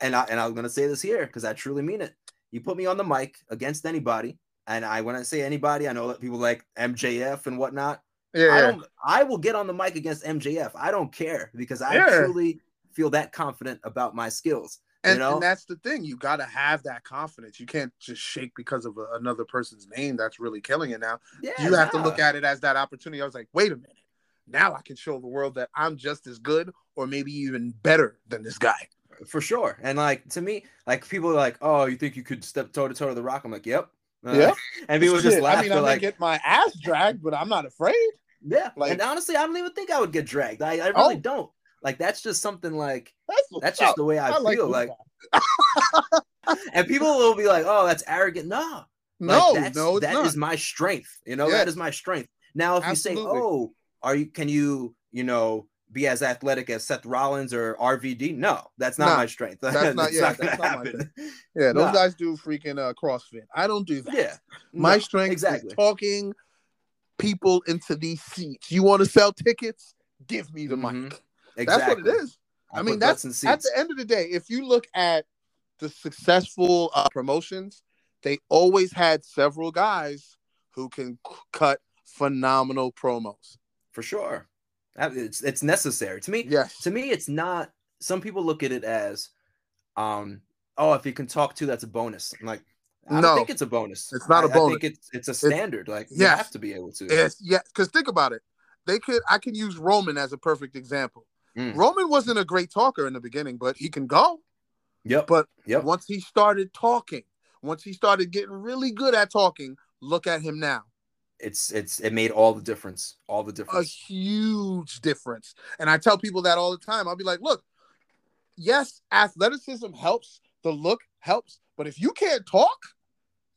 and I and I'm gonna say this here because I truly mean it. You put me on the mic against anybody, and I when I say anybody, I know that people like MJF and whatnot. Yeah, I don't I will get on the mic against MJF. I don't care because I yeah. truly feel that confident about my skills. And, you know? and that's the thing. You got to have that confidence. You can't just shake because of a, another person's name that's really killing it now. Yeah, you have to look at it as that opportunity. I was like, wait a minute. Now I can show the world that I'm just as good or maybe even better than this guy. For sure. And like to me, like people are like, oh, you think you could step toe to toe to the rock? I'm like, yep. Uh, yeah. And people just laugh. I mean, I'm like, gonna get my ass dragged, but I'm not afraid. Yeah. Like, and honestly, I don't even think I would get dragged. I, I really oh. don't. Like that's just something like that's, that's just the way I, I feel. Like, and people will be like, "Oh, that's arrogant." No, no, like, no, that is my strength. You know, that is my strength. Now, if Absolutely. you say, "Oh, are you? Can you? You know." Be as athletic as Seth Rollins or RVD? No, that's not nah, my strength. That's not. yeah, not that's not my Yeah, those nah. guys do freaking uh, CrossFit. I don't do that. Yeah, my no, strength exactly. is talking people into these seats. You want to sell tickets? Give me the mm-hmm. mic. Exactly. That's what it is. I, I mean, that's at the end of the day. If you look at the successful uh, promotions, they always had several guys who can c- cut phenomenal promos. For sure, it's it's necessary to me. Yes, to me, it's not. Some people look at it as, um, oh, if you can talk to, that's a bonus. I'm like, I don't think it's a bonus. It's not a bonus. I think it's it's a standard. It's, like you yes. have to be able to. Yes, yeah. Because think about it. They could. I can use Roman as a perfect example. Mm. Roman wasn't a great talker in the beginning, but he can go. Yep. But yep. once he started talking, once he started getting really good at talking, look at him now. It's it's it made all the difference. All the difference. A huge difference. And I tell people that all the time. I'll be like, look, yes, athleticism helps, the look helps, but if you can't talk,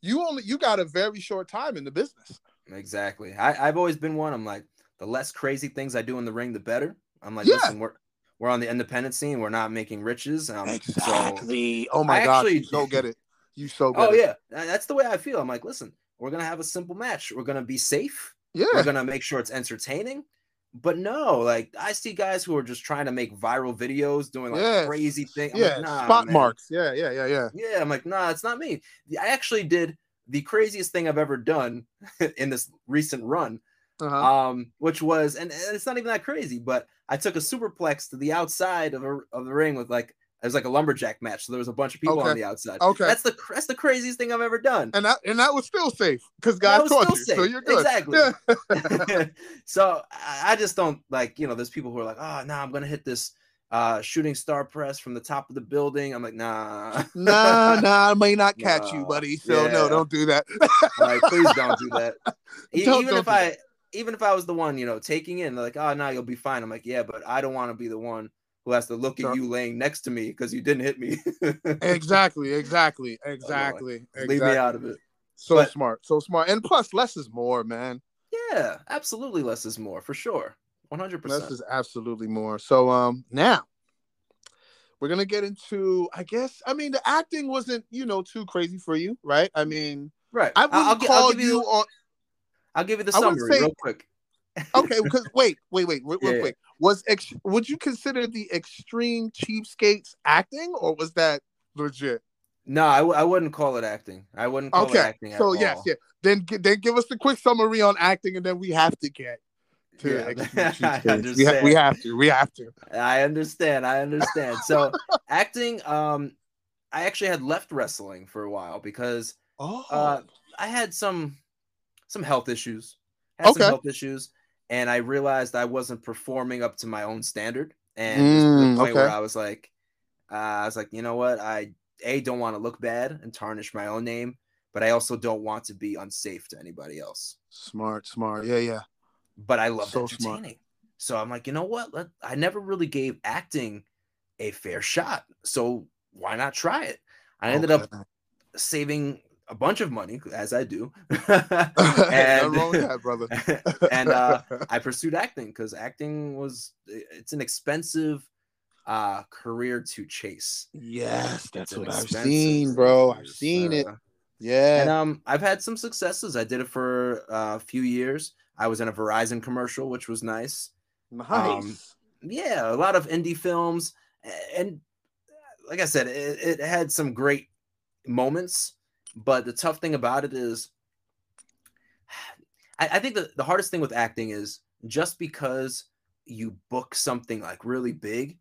you only you got a very short time in the business. Exactly. I, I've always been one. I'm like, the less crazy things I do in the ring, the better. I'm like, yeah. listen, we're we're on the independent scene. We're not making riches. Um, exactly. So oh my I god, actually, you so get it. You so get oh it. yeah, that's the way I feel. I'm like, listen, we're gonna have a simple match. We're gonna be safe. Yeah. We're gonna make sure it's entertaining. But no, like I see guys who are just trying to make viral videos, doing like yes. crazy things. Yeah, like, nah, spot man. marks. Yeah, yeah, yeah, yeah. Yeah, I'm like, nah, it's not me. I actually did the craziest thing I've ever done in this recent run. Uh-huh. Um, which was, and, and, it's not even that crazy, but I took a superplex to the outside of, a, of the ring with like it was like a lumberjack match, so there was a bunch of people okay. on the outside. Okay, that's the that's the craziest thing I've ever done. And that and that was still safe because God taught you, safe. so you're good. Exactly. Yeah. so I just don't like you know. There's people who are like, oh, no, nah, I'm gonna hit this uh, shooting star press from the top of the building. I'm like, nah, nah, nah, I may not catch no. you, buddy. So yeah. no, don't do that. right, please don't do that. don't, even don't if I, that. Even if I was the one, you know, taking in, like, oh, no, you'll be fine. I'm like, yeah, but I don't want to be the one who has to look at you laying next to me because you didn't hit me. exactly, exactly, exactly, exactly. Leave me out of it. So but, smart, so smart, and plus, less is more, man. Yeah, absolutely, less is more for sure. 100%. This is absolutely more. So um now we're gonna get into I guess I mean the acting wasn't, you know, too crazy for you, right? I mean right. I wouldn't I'll, call I'll you, you on I'll give you the summary say, real quick. okay, because wait, wait, wait, real, yeah. quick. Was ex- would you consider the extreme cheapskates acting or was that legit? No, I w- I wouldn't call it acting. I wouldn't call okay. it acting. Okay, so yes, yeah. Then then give us the quick summary on acting, and then we have to get to yeah. we, ha- we have to. We have to. I understand. I understand. So acting, um, I actually had left wrestling for a while because oh. uh, I had some some health issues. Had okay. some health issues, and I realized I wasn't performing up to my own standard. And mm, the point okay. where I was like, uh, I was like, you know what? I a don't want to look bad and tarnish my own name, but I also don't want to be unsafe to anybody else. Smart, smart. Yeah, yeah but I love so entertaining. Smart. So I'm like, you know what? Let, I never really gave acting a fair shot. So why not try it? I ended okay. up saving a bunch of money, as I do. and, that, brother. and uh, I pursued acting because acting was it's an expensive uh career to chase. Yes, that's what I've seen, bro. I've seen uh, it. Yeah. And um I've had some successes. I did it for uh, a few years. I was in a Verizon commercial, which was nice. Nice. Um, yeah, a lot of indie films, and like I said, it, it had some great moments. But the tough thing about it is, I, I think the, the hardest thing with acting is just because you book something like really big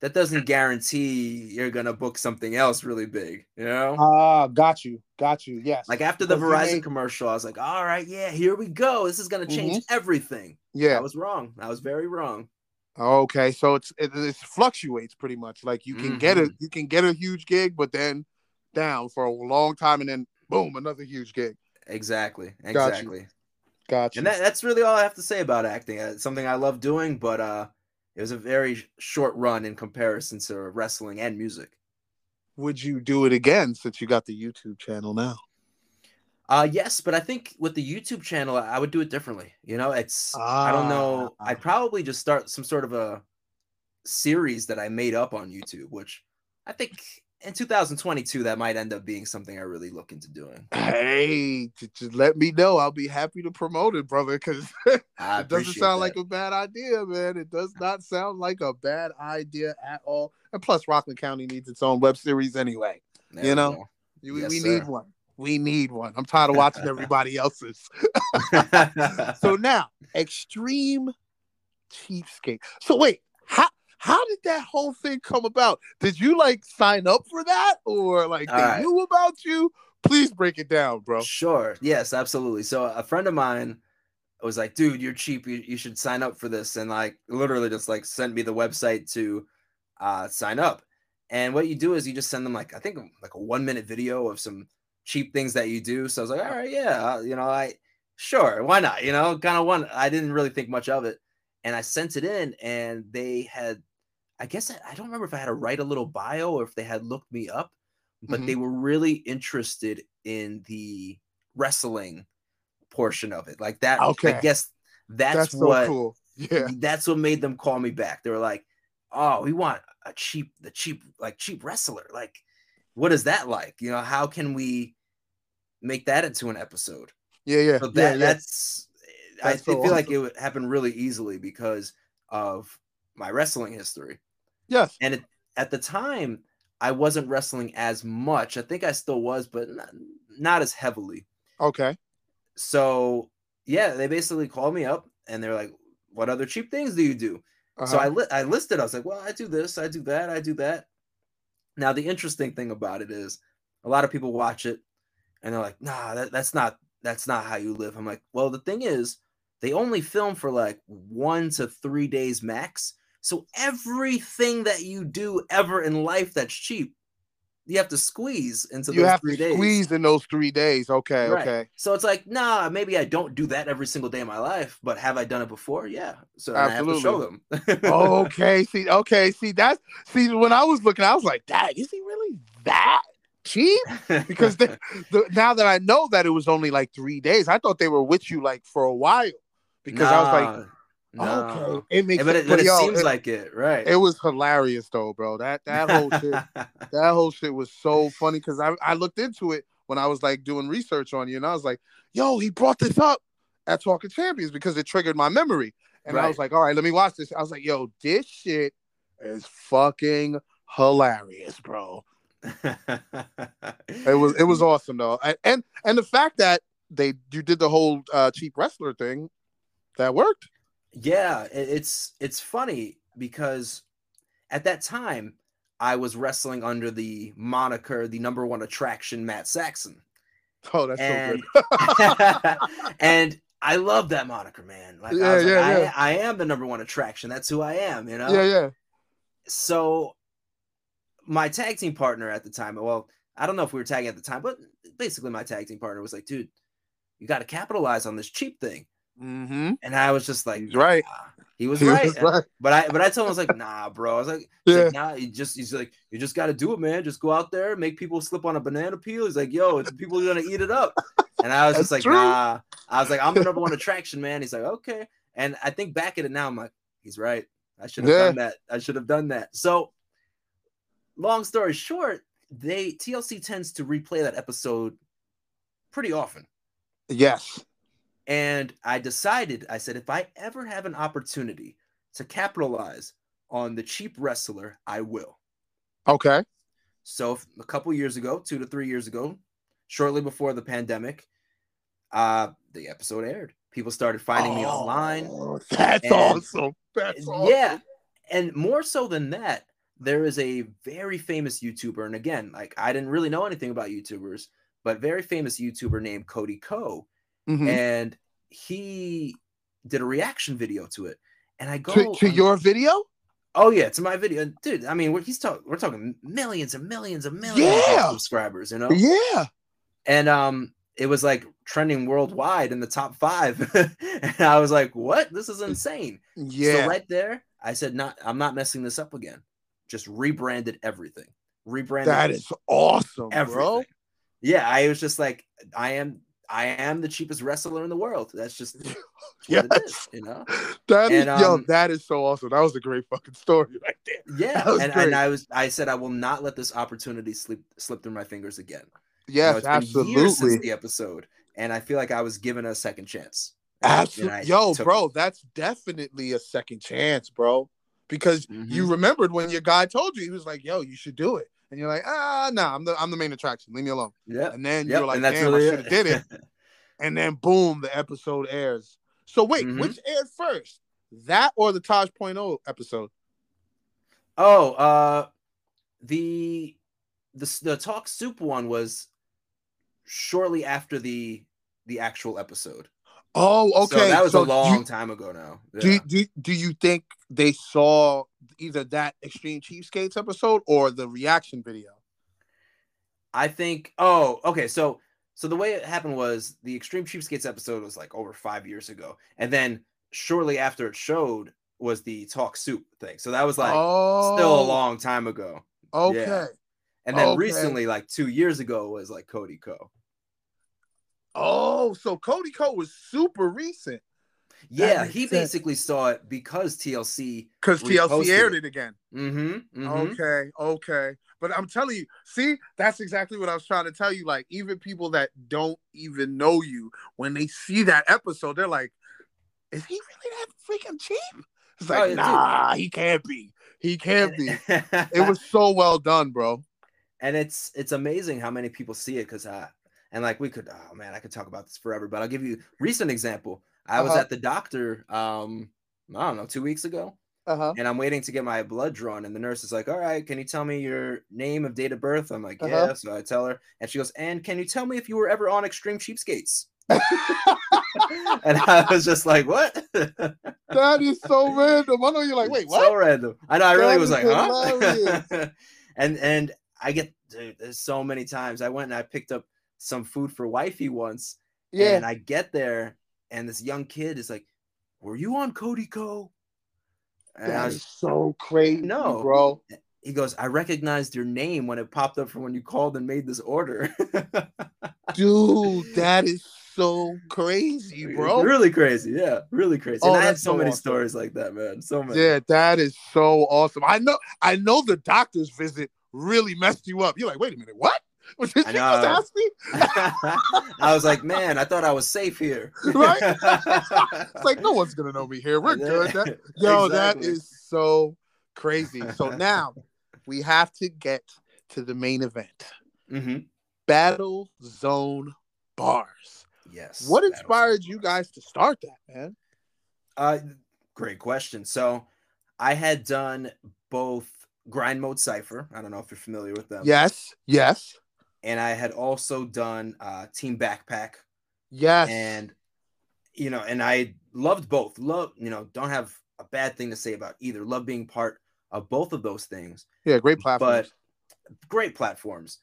that doesn't guarantee you're gonna book something else really big, you know? Ah, uh, got you, got you. Yes. Like after the Verizon made... commercial, I was like, all right, yeah, here we go. This is gonna change mm-hmm. everything. Yeah, I was wrong. I was very wrong. Okay, so it's it, it fluctuates pretty much. Like you can mm-hmm. get a you can get a huge gig, but then down for a long time, and then boom, another huge gig. Exactly. Exactly. Gotcha. And that, that's really all I have to say about acting. It's something I love doing, but uh it was a very short run in comparison to wrestling and music. Would you do it again since you got the YouTube channel now? Uh yes, but I think with the YouTube channel, I would do it differently. You know, it's ah. I don't know. I'd ah. probably just start some sort of a series that I made up on YouTube, which I think in 2022 that might end up being something I really look into doing. Hey, just let me know. I'll be happy to promote it, brother, because it doesn't sound that. like a bad idea, man. It does not sound like a bad idea at all. And plus, Rockland County needs its own web series anyway. There you know, we, yes, we need one. We need one. I'm tired of watching everybody else's. so now, extreme cheapskate. So wait, how did that whole thing come about? Did you like sign up for that or like they right. knew about you? Please break it down, bro. Sure. Yes, absolutely. So a friend of mine was like, dude, you're cheap. You, you should sign up for this. And like literally just like sent me the website to uh, sign up. And what you do is you just send them like, I think like a one minute video of some cheap things that you do. So I was like, all right, yeah, you know, I sure, why not? You know, kind of one. I didn't really think much of it. And I sent it in and they had I guess I, I, don't remember if I had to write a little bio or if they had looked me up, but mm-hmm. they were really interested in the wrestling portion of it. Like that. Okay. I guess that's, that's what. So cool. Yeah. That's what made them call me back. They were like, "Oh, we want a cheap, the cheap, like cheap wrestler. Like, what is that like? You know, how can we make that into an episode?" Yeah, yeah. So that, yeah, yeah. that's. that's I so feel awesome. like it would happen really easily because of my wrestling history. Yes. And it, at the time, I wasn't wrestling as much. I think I still was, but not, not as heavily. Okay. So yeah, they basically called me up and they're like, "What other cheap things do you do?" Uh-huh. So I li- I listed. I was like, "Well, I do this, I do that, I do that." Now the interesting thing about it is, a lot of people watch it and they're like, "Nah, that, that's not that's not how you live." I'm like, "Well, the thing is, they only film for like one to three days max. So everything that you do ever in life that's cheap, you have to squeeze into you have to days. Squeeze in those three days. Okay, right. okay. So it's like, nah, maybe I don't do that every single day of my life, but have I done it before? Yeah. So I have to show them. okay, see, okay, see that's see when I was looking, I was like, Dad, is he really that cheap? Because the, the, now that I know that it was only like three days, I thought they were with you like for a while. Because nah. I was like, no. Okay, it makes but it, but it seems it, like it, right? It was hilarious though, bro. That that whole shit, that whole shit was so funny because I I looked into it when I was like doing research on you, and I was like, yo, he brought this up at Talking Champions because it triggered my memory, and right. I was like, all right, let me watch this. I was like, yo, this shit is fucking hilarious, bro. it was it was awesome though, and and the fact that they you did the whole uh, cheap wrestler thing, that worked. Yeah, it's it's funny because at that time I was wrestling under the moniker the number one attraction Matt Saxon. Oh, that's and, so good. and I love that moniker, man. Like, yeah, I, yeah, like, yeah. I, I, am the number one attraction. That's who I am, you know? Yeah, yeah. So my tag team partner at the time, well, I don't know if we were tagging at the time, but basically my tag team partner was like, dude, you got to capitalize on this cheap thing. Mm-hmm. And I was just like, right. He was, he right. was right. But I but I told him I was like, nah, bro. I was like, yeah. Like, nah, you just he's like, you just gotta do it, man. Just go out there, make people slip on a banana peel. He's like, yo, it's people are gonna eat it up. And I was just like, true. nah. I was like, I'm the number one attraction, man. He's like, okay. And I think back at it now, I'm like, he's right. I should have yeah. done that. I should have done that. So long story short, they TLC tends to replay that episode pretty often. Yes. And I decided, I said, if I ever have an opportunity to capitalize on the cheap wrestler, I will. Okay. So a couple years ago, two to three years ago, shortly before the pandemic, uh, the episode aired. People started finding oh, me online. That's and, awesome. That's awesome. Yeah. And more so than that, there is a very famous YouTuber. And again, like I didn't really know anything about YouTubers, but very famous YouTuber named Cody Ko mm-hmm. and he did a reaction video to it. And I go to, to your video. Oh yeah, to my video, dude. I mean, we're, he's talking. We're talking millions and millions and millions yeah. of subscribers. You know. Yeah. And um, it was like trending worldwide in the top five. and I was like, what? This is insane. Yeah. So right there, I said, not I'm not messing this up again. Just rebranded everything. Rebranded that is awesome, everything. bro. Yeah, I was just like, I am I am the cheapest wrestler in the world. That's just yeah, you know. That is and, um, yo, that is so awesome. That was a great fucking story right there. Yeah, and, and, I was I said I will not let this opportunity slip slip through my fingers again. Yes, you know, absolutely. the episode, and I feel like I was given a second chance. Absolutely, yo, bro, it. that's definitely a second chance, bro. Because mm-hmm. you remembered when your guy told you he was like, "Yo, you should do it." And you're like, ah, nah, I'm the I'm the main attraction. Leave me alone. Yeah. And then yep. you're like, damn, really I should have did it. and then boom, the episode airs. So wait, mm-hmm. which aired first? That or the Taj Point oh episode? Oh, uh the the the talk soup one was shortly after the the actual episode. Oh, okay. So that was so a long you, time ago now. Yeah. Do, do do you think they saw either that Extreme Cheapskates episode or the reaction video? I think. Oh, okay. So so the way it happened was the Extreme Cheapskates episode was like over five years ago, and then shortly after it showed was the Talk Soup thing. So that was like oh. still a oh. long time ago. Okay. Yeah. And then okay. recently, like two years ago, was like Cody Ko. Oh, so Cody Ko was super recent. Yeah, he sense. basically saw it because TLC because TLC aired it, it again. Mm-hmm, mm-hmm, Okay, okay. But I'm telling you, see, that's exactly what I was trying to tell you. Like, even people that don't even know you, when they see that episode, they're like, "Is he really that freaking cheap?" It's like, oh, nah, dude. he can't be. He can't be. it was so well done, bro. And it's it's amazing how many people see it because uh and like we could oh man, I could talk about this forever, but I'll give you recent example. I was uh-huh. at the doctor, um, I don't know, two weeks ago. Uh-huh. And I'm waiting to get my blood drawn. And the nurse is like, All right, can you tell me your name of date of birth? I'm like, Yeah. Uh-huh. So I tell her, and she goes, And can you tell me if you were ever on extreme cheapskates? and I was just like, What? that is so random. I know you're like, Wait, what? So random. I know. I really that was like, Huh? and and I get dude, there's so many times I went and I picked up some food for wifey once. Yeah. And I get there and this young kid is like, "Were you on Cody Ko?" And that was is so crazy, no, bro. He goes, "I recognized your name when it popped up from when you called and made this order." Dude, that is so crazy, bro. Really crazy, yeah, really crazy. Oh, and I have so, so many awesome. stories like that, man. So many. Yeah, that is so awesome. I know, I know the doctor's visit really messed you up. You're like, wait a minute, what? Was this I know. ask me? I was like, man, I thought I was safe here. right? it's like no one's gonna know me here. We're good. That, yo, exactly. that is so crazy. So now we have to get to the main event. Mm-hmm. Battle Zone Bars. Yes. What inspired you guys to start that, man? Uh, great question. So I had done both Grind Mode Cipher. I don't know if you're familiar with them. Yes. Yes and I had also done uh, Team Backpack. Yes. And you know, and I loved both. Love, you know, don't have a bad thing to say about either. Love being part of both of those things. Yeah, great platforms. But great platforms.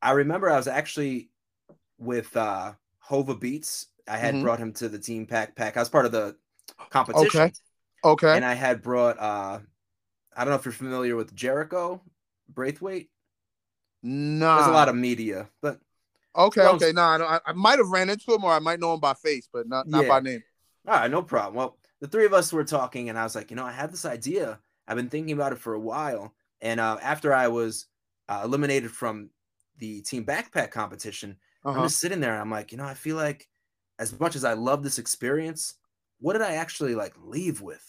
I remember I was actually with uh Hova Beats. I had mm-hmm. brought him to the Team Backpack. I was part of the competition. Okay. Okay. And I had brought uh I don't know if you're familiar with Jericho Braithwaite. No, there's a lot of media, but okay, well, okay. No, I, I might have ran into him, or I might know him by face, but not not yeah. by name. All right, no problem. Well, the three of us were talking, and I was like, you know, I had this idea. I've been thinking about it for a while, and uh, after I was uh, eliminated from the team backpack competition, uh-huh. I'm just sitting there, and I'm like, you know, I feel like as much as I love this experience, what did I actually like leave with?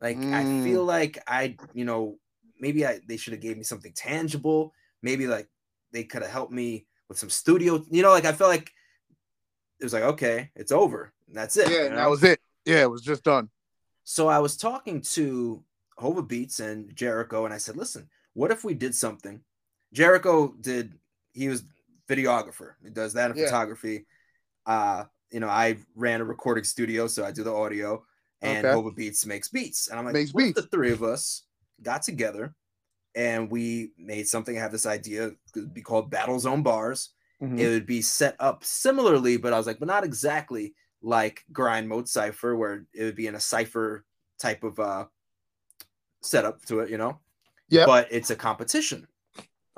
Like, mm. I feel like I, you know, maybe I they should have gave me something tangible maybe like they could have helped me with some studio. You know, like I felt like it was like, okay, it's over. That's it. Yeah, you know? that was it. Yeah, it was just done. So I was talking to Hova Beats and Jericho, and I said, listen, what if we did something? Jericho did, he was videographer. He does that in yeah. photography. Uh, you know, I ran a recording studio, so I do the audio, and okay. Hova Beats makes beats. And I'm like, makes what beats. the three of us got together and we made something. I have this idea could be called Battle Zone Bars, mm-hmm. it would be set up similarly, but I was like, but not exactly like grind mode cipher, where it would be in a cipher type of uh setup to it, you know. Yeah. But it's a competition.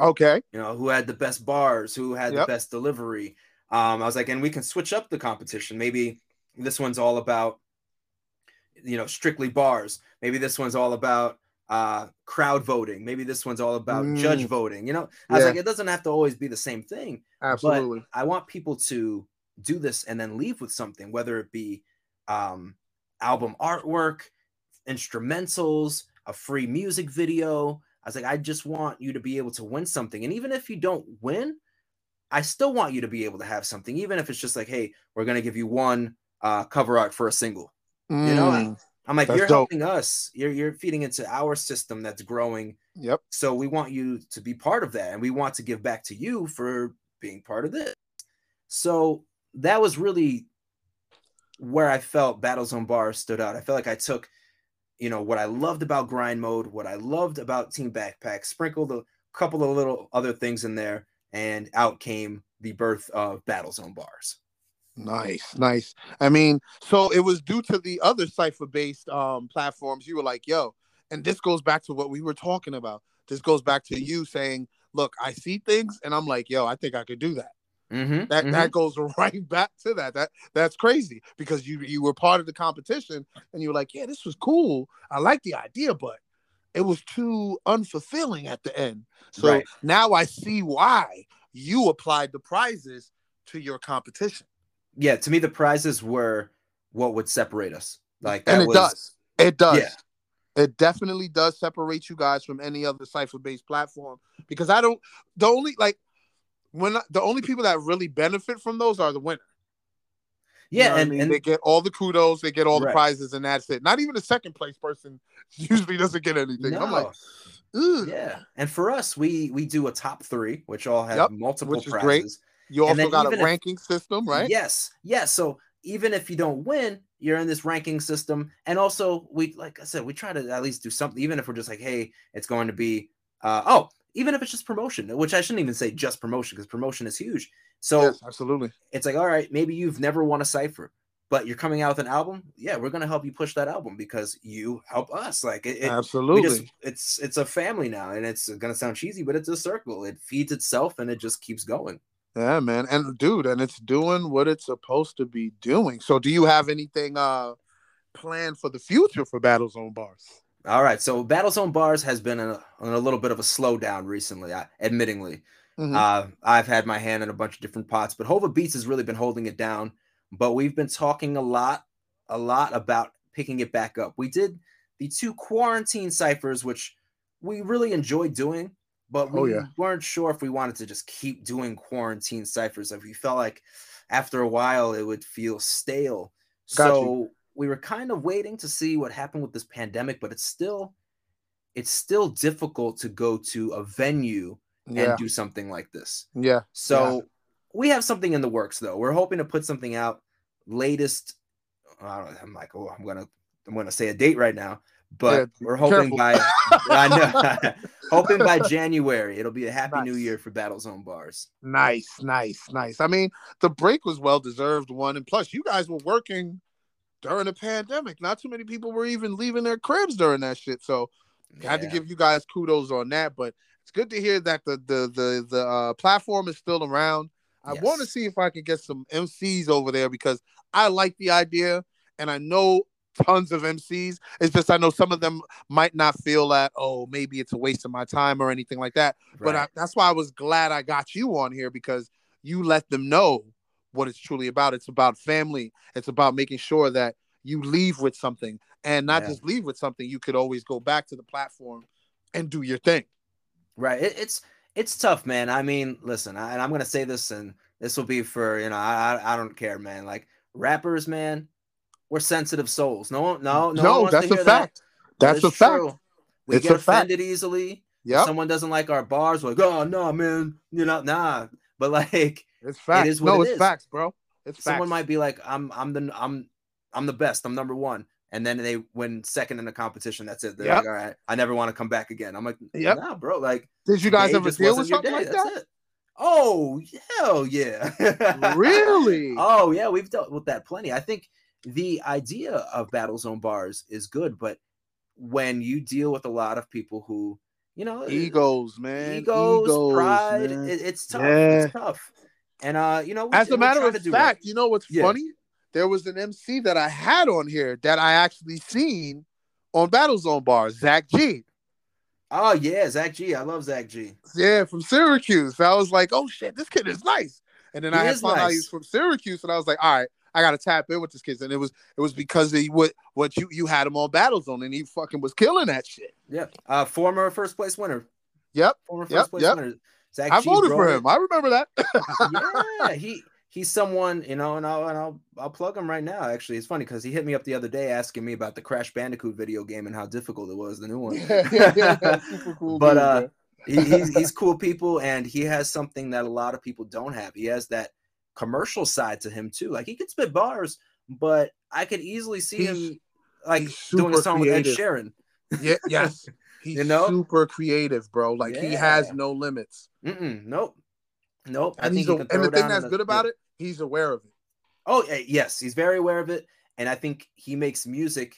Okay. You know, who had the best bars, who had yep. the best delivery. Um, I was like, and we can switch up the competition. Maybe this one's all about, you know, strictly bars. Maybe this one's all about uh crowd voting. Maybe this one's all about mm. judge voting. You know, I was like, it doesn't have to always be the same thing. Absolutely. I want people to do this and then leave with something, whether it be um album artwork, instrumentals, a free music video. I was like, I just want you to be able to win something. And even if you don't win, I still want you to be able to have something, even if it's just like, hey, we're gonna give you one uh, cover art for a single. Mm, you know, mm, I'm like, you're dope. helping us. You're you're feeding into our system that's growing. Yep. So we want you to be part of that, and we want to give back to you for being part of this. So that was really where I felt Battlezone Bar stood out. I felt like I took you know what I loved about grind mode, what I loved about Team Backpack, sprinkled a couple of little other things in there, and out came the birth of Battlezone bars. Nice, nice. I mean, so it was due to the other cipher based um platforms. You were like, yo, and this goes back to what we were talking about. This goes back to you saying, look, I see things and I'm like, yo, I think I could do that. Mm-hmm, that mm-hmm. that goes right back to that. That that's crazy because you you were part of the competition and you were like, yeah, this was cool. I like the idea, but it was too unfulfilling at the end. So right. now I see why you applied the prizes to your competition. Yeah, to me the prizes were what would separate us. Like and it was, does. It does. Yeah. It definitely does separate you guys from any other cipher based platform because I don't the only like when the only people that really benefit from those are the winner. Yeah, you know and, I mean? and, they get all the kudos, they get all right. the prizes, and that's it. Not even the second place person usually doesn't get anything. No. I'm like, Ugh. yeah. And for us, we we do a top three, which all have yep, multiple which is prizes. You also got a ranking system, right? Yes, yes. So even if you don't win, you're in this ranking system, and also we, like I said, we try to at least do something, even if we're just like, hey, it's going to be, uh, oh, even if it's just promotion, which I shouldn't even say just promotion because promotion is huge. So yes, absolutely, it's like all right, maybe you've never won a cipher, but you're coming out with an album. Yeah, we're gonna help you push that album because you help us. Like it, absolutely, just, it's it's a family now, and it's gonna sound cheesy, but it's a circle. It feeds itself, and it just keeps going. Yeah, man, and dude, and it's doing what it's supposed to be doing. So, do you have anything uh planned for the future for Battlezone Bars? All right, so Battlezone Bars has been a, a little bit of a slowdown recently, I, admittingly. Mm-hmm. Uh, I've had my hand in a bunch of different pots, but Hova Beats has really been holding it down. But we've been talking a lot, a lot about picking it back up. We did the two quarantine ciphers, which we really enjoyed doing, but oh, we oh, yeah. weren't sure if we wanted to just keep doing quarantine ciphers. If we felt like after a while it would feel stale. Got so you we were kind of waiting to see what happened with this pandemic, but it's still it's still difficult to go to a venue yeah. and do something like this. Yeah. So yeah. we have something in the works though. We're hoping to put something out latest. i don't I'm like, oh, I'm gonna I'm gonna say a date right now, but yeah, we're hoping careful. by I know hoping by January it'll be a happy nice. new year for Battlezone bars. Nice, nice, nice. I mean, the break was well deserved one, and plus you guys were working during the pandemic. Not too many people were even leaving their cribs during that shit. So yeah. I had to give you guys kudos on that. But it's good to hear that the the the the uh, platform is still around. I yes. want to see if I can get some MCs over there because I like the idea and I know tons of MCs. It's just I know some of them might not feel that oh maybe it's a waste of my time or anything like that. Right. But I, that's why I was glad I got you on here because you let them know what it's truly about. It's about family. It's about making sure that you leave with something and not yeah. just leave with something. You could always go back to the platform and do your thing. Right. It, it's it's tough, man. I mean, listen, I, and I'm gonna say this, and this will be for you know, I I, I don't care, man. Like rappers, man, we're sensitive souls. No, no, no. No, that's a fact. That. That's a true. fact. We it's get offended fact. easily. Yeah. Someone doesn't like our bars, like, oh no, man, you know, nah. But like, it's facts. It is no, it it's is. facts, bro. It's Someone facts. might be like, I'm, I'm the, I'm, I'm the best. I'm number one. And then they win second in the competition. That's it. They're yep. like, all right, I never want to come back again. I'm like, yeah, nah, bro. Like, did you guys ever deal with something like that? Oh hell yeah! really? Oh yeah, we've dealt with that plenty. I think the idea of battle zone bars is good, but when you deal with a lot of people who, you know, egos, man, egos, egos pride, it, it's tough. Yeah. It's tough. And uh, you know, as a matter of fact, you know what's yeah. funny? There was an MC that I had on here that I actually seen on Battle Zone bars, Zach G. Oh yeah, Zach G. I love Zach G. Yeah, from Syracuse. I was like, oh shit, this kid is nice. And then he I had found nice. out he's from Syracuse, and I was like, all right, I gotta tap in with this kid. And it was it was because of what what you you had him on Battle Zone, and he fucking was killing that shit. Yep. Uh, former first place winner. Yep. Former first yep. place yep. winner. Zach I G voted for him. I remember that. yeah, he he's someone you know, and I'll and I'll I'll plug him right now. Actually, it's funny because he hit me up the other day asking me about the Crash Bandicoot video game and how difficult it was, the new one. Yeah, yeah, yeah. super cool. but dude, uh, he, he's he's cool people, and he has something that a lot of people don't have. He has that commercial side to him too. Like he can spit bars, but I could easily see he's, him like doing a song creative. with Ed Sheeran. Yeah, yes. He's you know? super creative, bro. Like yeah. he has no limits. Mm-mm, nope. Nope. And, he's a, and the thing that's good about it, he's aware of it. Oh eh, yes, he's very aware of it, and I think he makes music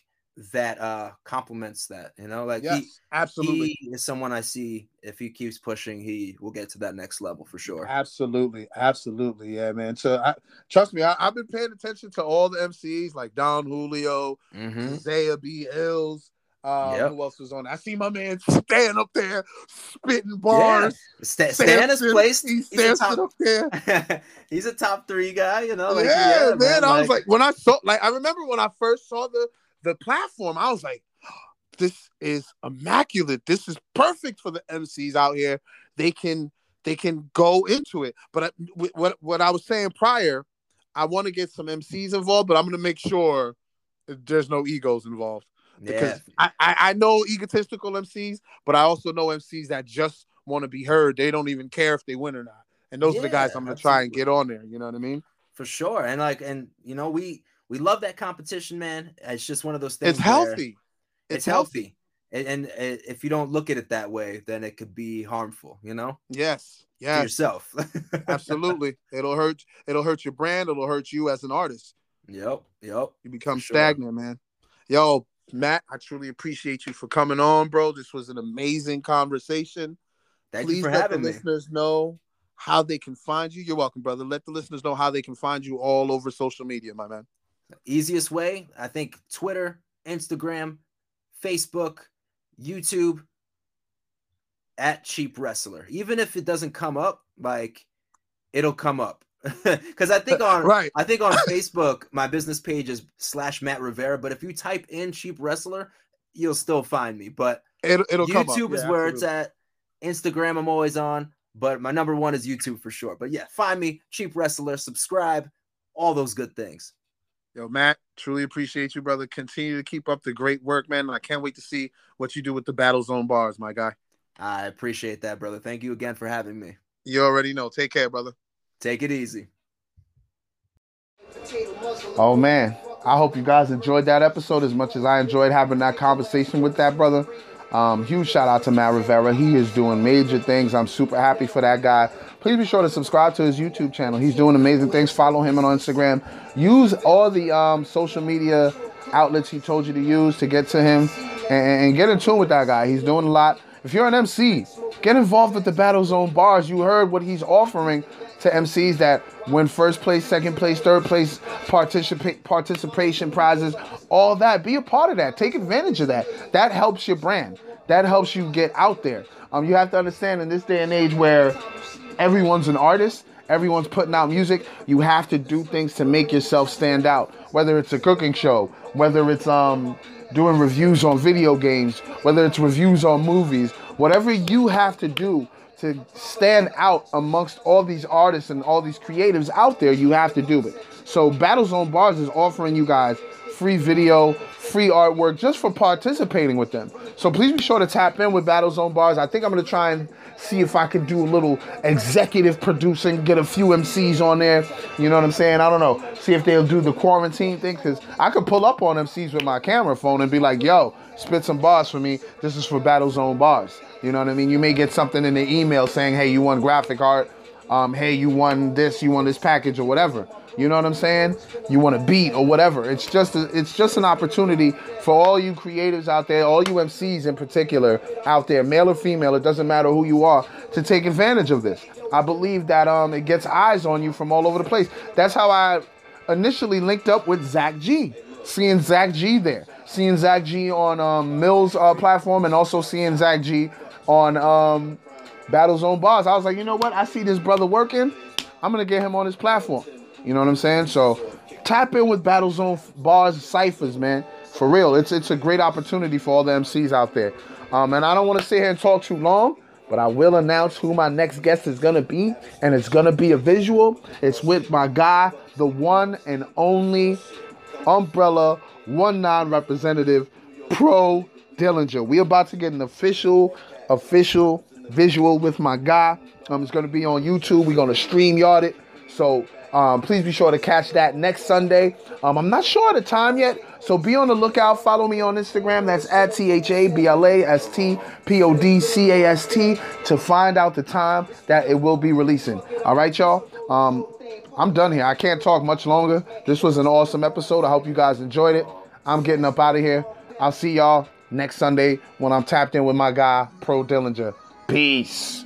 that uh complements that. You know, like yes, he absolutely he is someone I see. If he keeps pushing, he will get to that next level for sure. Absolutely, absolutely, yeah, man. So I, trust me, I, have been paying attention to all the MCs like Don Julio, mm-hmm. Zaya B. Hills. Um, yep. Who else was on? I see my man stand up there spitting bars. Yeah. St- Stan is placed. He's, he's top, up there. he's a top three guy, you know. Like, yeah, yeah, man. man I was like, when I saw, like, I remember when I first saw the the platform, I was like, this is immaculate. This is perfect for the MCs out here. They can they can go into it. But I, what what I was saying prior, I want to get some MCs involved, but I'm going to make sure there's no egos involved because yeah. I, I know egotistical MCs, but I also know MCs that just want to be heard. They don't even care if they win or not. And those yeah, are the guys I'm gonna try and get on there. You know what I mean? For sure. And like, and you know, we we love that competition, man. It's just one of those things. It's healthy. It's, it's healthy. healthy. And, and, if you don't look at it that way, then it could be harmful. You know? Yes. Yeah. Yourself. Absolutely. It'll hurt. It'll hurt your brand. It'll hurt you as an artist. Yep. Yep. You become stagnant, man. Yo, Matt, I truly appreciate you for coming on, bro. This was an amazing conversation. Thank Please you for let the me. listeners know how they can find you. You're welcome, brother. Let the listeners know how they can find you all over social media, my man. Easiest way, I think Twitter, Instagram, Facebook, YouTube, at Cheap Wrestler. Even if it doesn't come up, like it'll come up. Because I think on right. I think on Facebook, my business page is slash Matt Rivera. But if you type in cheap wrestler, you'll still find me. But it'll, it'll YouTube is yeah, where absolutely. it's at. Instagram, I'm always on, but my number one is YouTube for sure. But yeah, find me, cheap wrestler, subscribe, all those good things. Yo, Matt, truly appreciate you, brother. Continue to keep up the great work, man. I can't wait to see what you do with the Battle Zone bars, my guy. I appreciate that, brother. Thank you again for having me. You already know. Take care, brother. Take it easy. Oh man, I hope you guys enjoyed that episode as much as I enjoyed having that conversation with that brother. Um, huge shout out to Matt Rivera. He is doing major things. I'm super happy for that guy. Please be sure to subscribe to his YouTube channel. He's doing amazing things. Follow him on Instagram. Use all the um, social media outlets he told you to use to get to him and, and get in tune with that guy. He's doing a lot. If you're an MC, get involved with the Battle Zone bars. You heard what he's offering to MCs that win first place, second place, third place, participate participation prizes, all that. Be a part of that. Take advantage of that. That helps your brand. That helps you get out there. Um, you have to understand in this day and age where everyone's an artist, everyone's putting out music, you have to do things to make yourself stand out. Whether it's a cooking show, whether it's um doing reviews on video games, whether it's reviews on movies, whatever you have to do to stand out amongst all these artists and all these creatives out there, you have to do it. So Battlezone Bars is offering you guys free video, free artwork just for participating with them. So please be sure to tap in with Battlezone Bars. I think I'm gonna try and see if I can do a little executive producing, get a few MCs on there. You know what I'm saying? I don't know. See if they'll do the quarantine thing, because I could pull up on MCs with my camera phone and be like, yo, spit some bars for me. This is for Battle Zone Bars. You know what I mean? You may get something in the email saying, hey, you want graphic art. um, hey, you won this, you won this package or whatever. You know what I'm saying? You want to beat or whatever. It's just a, it's just an opportunity for all you creatives out there, all you MCs in particular out there, male or female, it doesn't matter who you are, to take advantage of this. I believe that um, it gets eyes on you from all over the place. That's how I initially linked up with Zach G. Seeing Zach G there, seeing Zach G on um, Mills uh, platform, and also seeing Zach G on um, Battle Zone Bars. I was like, you know what? I see this brother working. I'm gonna get him on his platform. You know what I'm saying? So tap in with Battle Zone Bars ciphers, man. For real, it's it's a great opportunity for all the MCs out there. Um, and I don't want to sit here and talk too long, but I will announce who my next guest is gonna be, and it's gonna be a visual. It's with my guy, the one and only Umbrella One Nine representative, Pro Dillinger. We about to get an official, official visual with my guy. Um, it's gonna be on YouTube. We're gonna StreamYard it. So um, please be sure to catch that next Sunday. Um, I'm not sure of the time yet, so be on the lookout. Follow me on Instagram. That's at T H A B L A S T P O D C A S T to find out the time that it will be releasing. All right, y'all. Um, I'm done here. I can't talk much longer. This was an awesome episode. I hope you guys enjoyed it. I'm getting up out of here. I'll see y'all next Sunday when I'm tapped in with my guy, Pro Dillinger. Peace.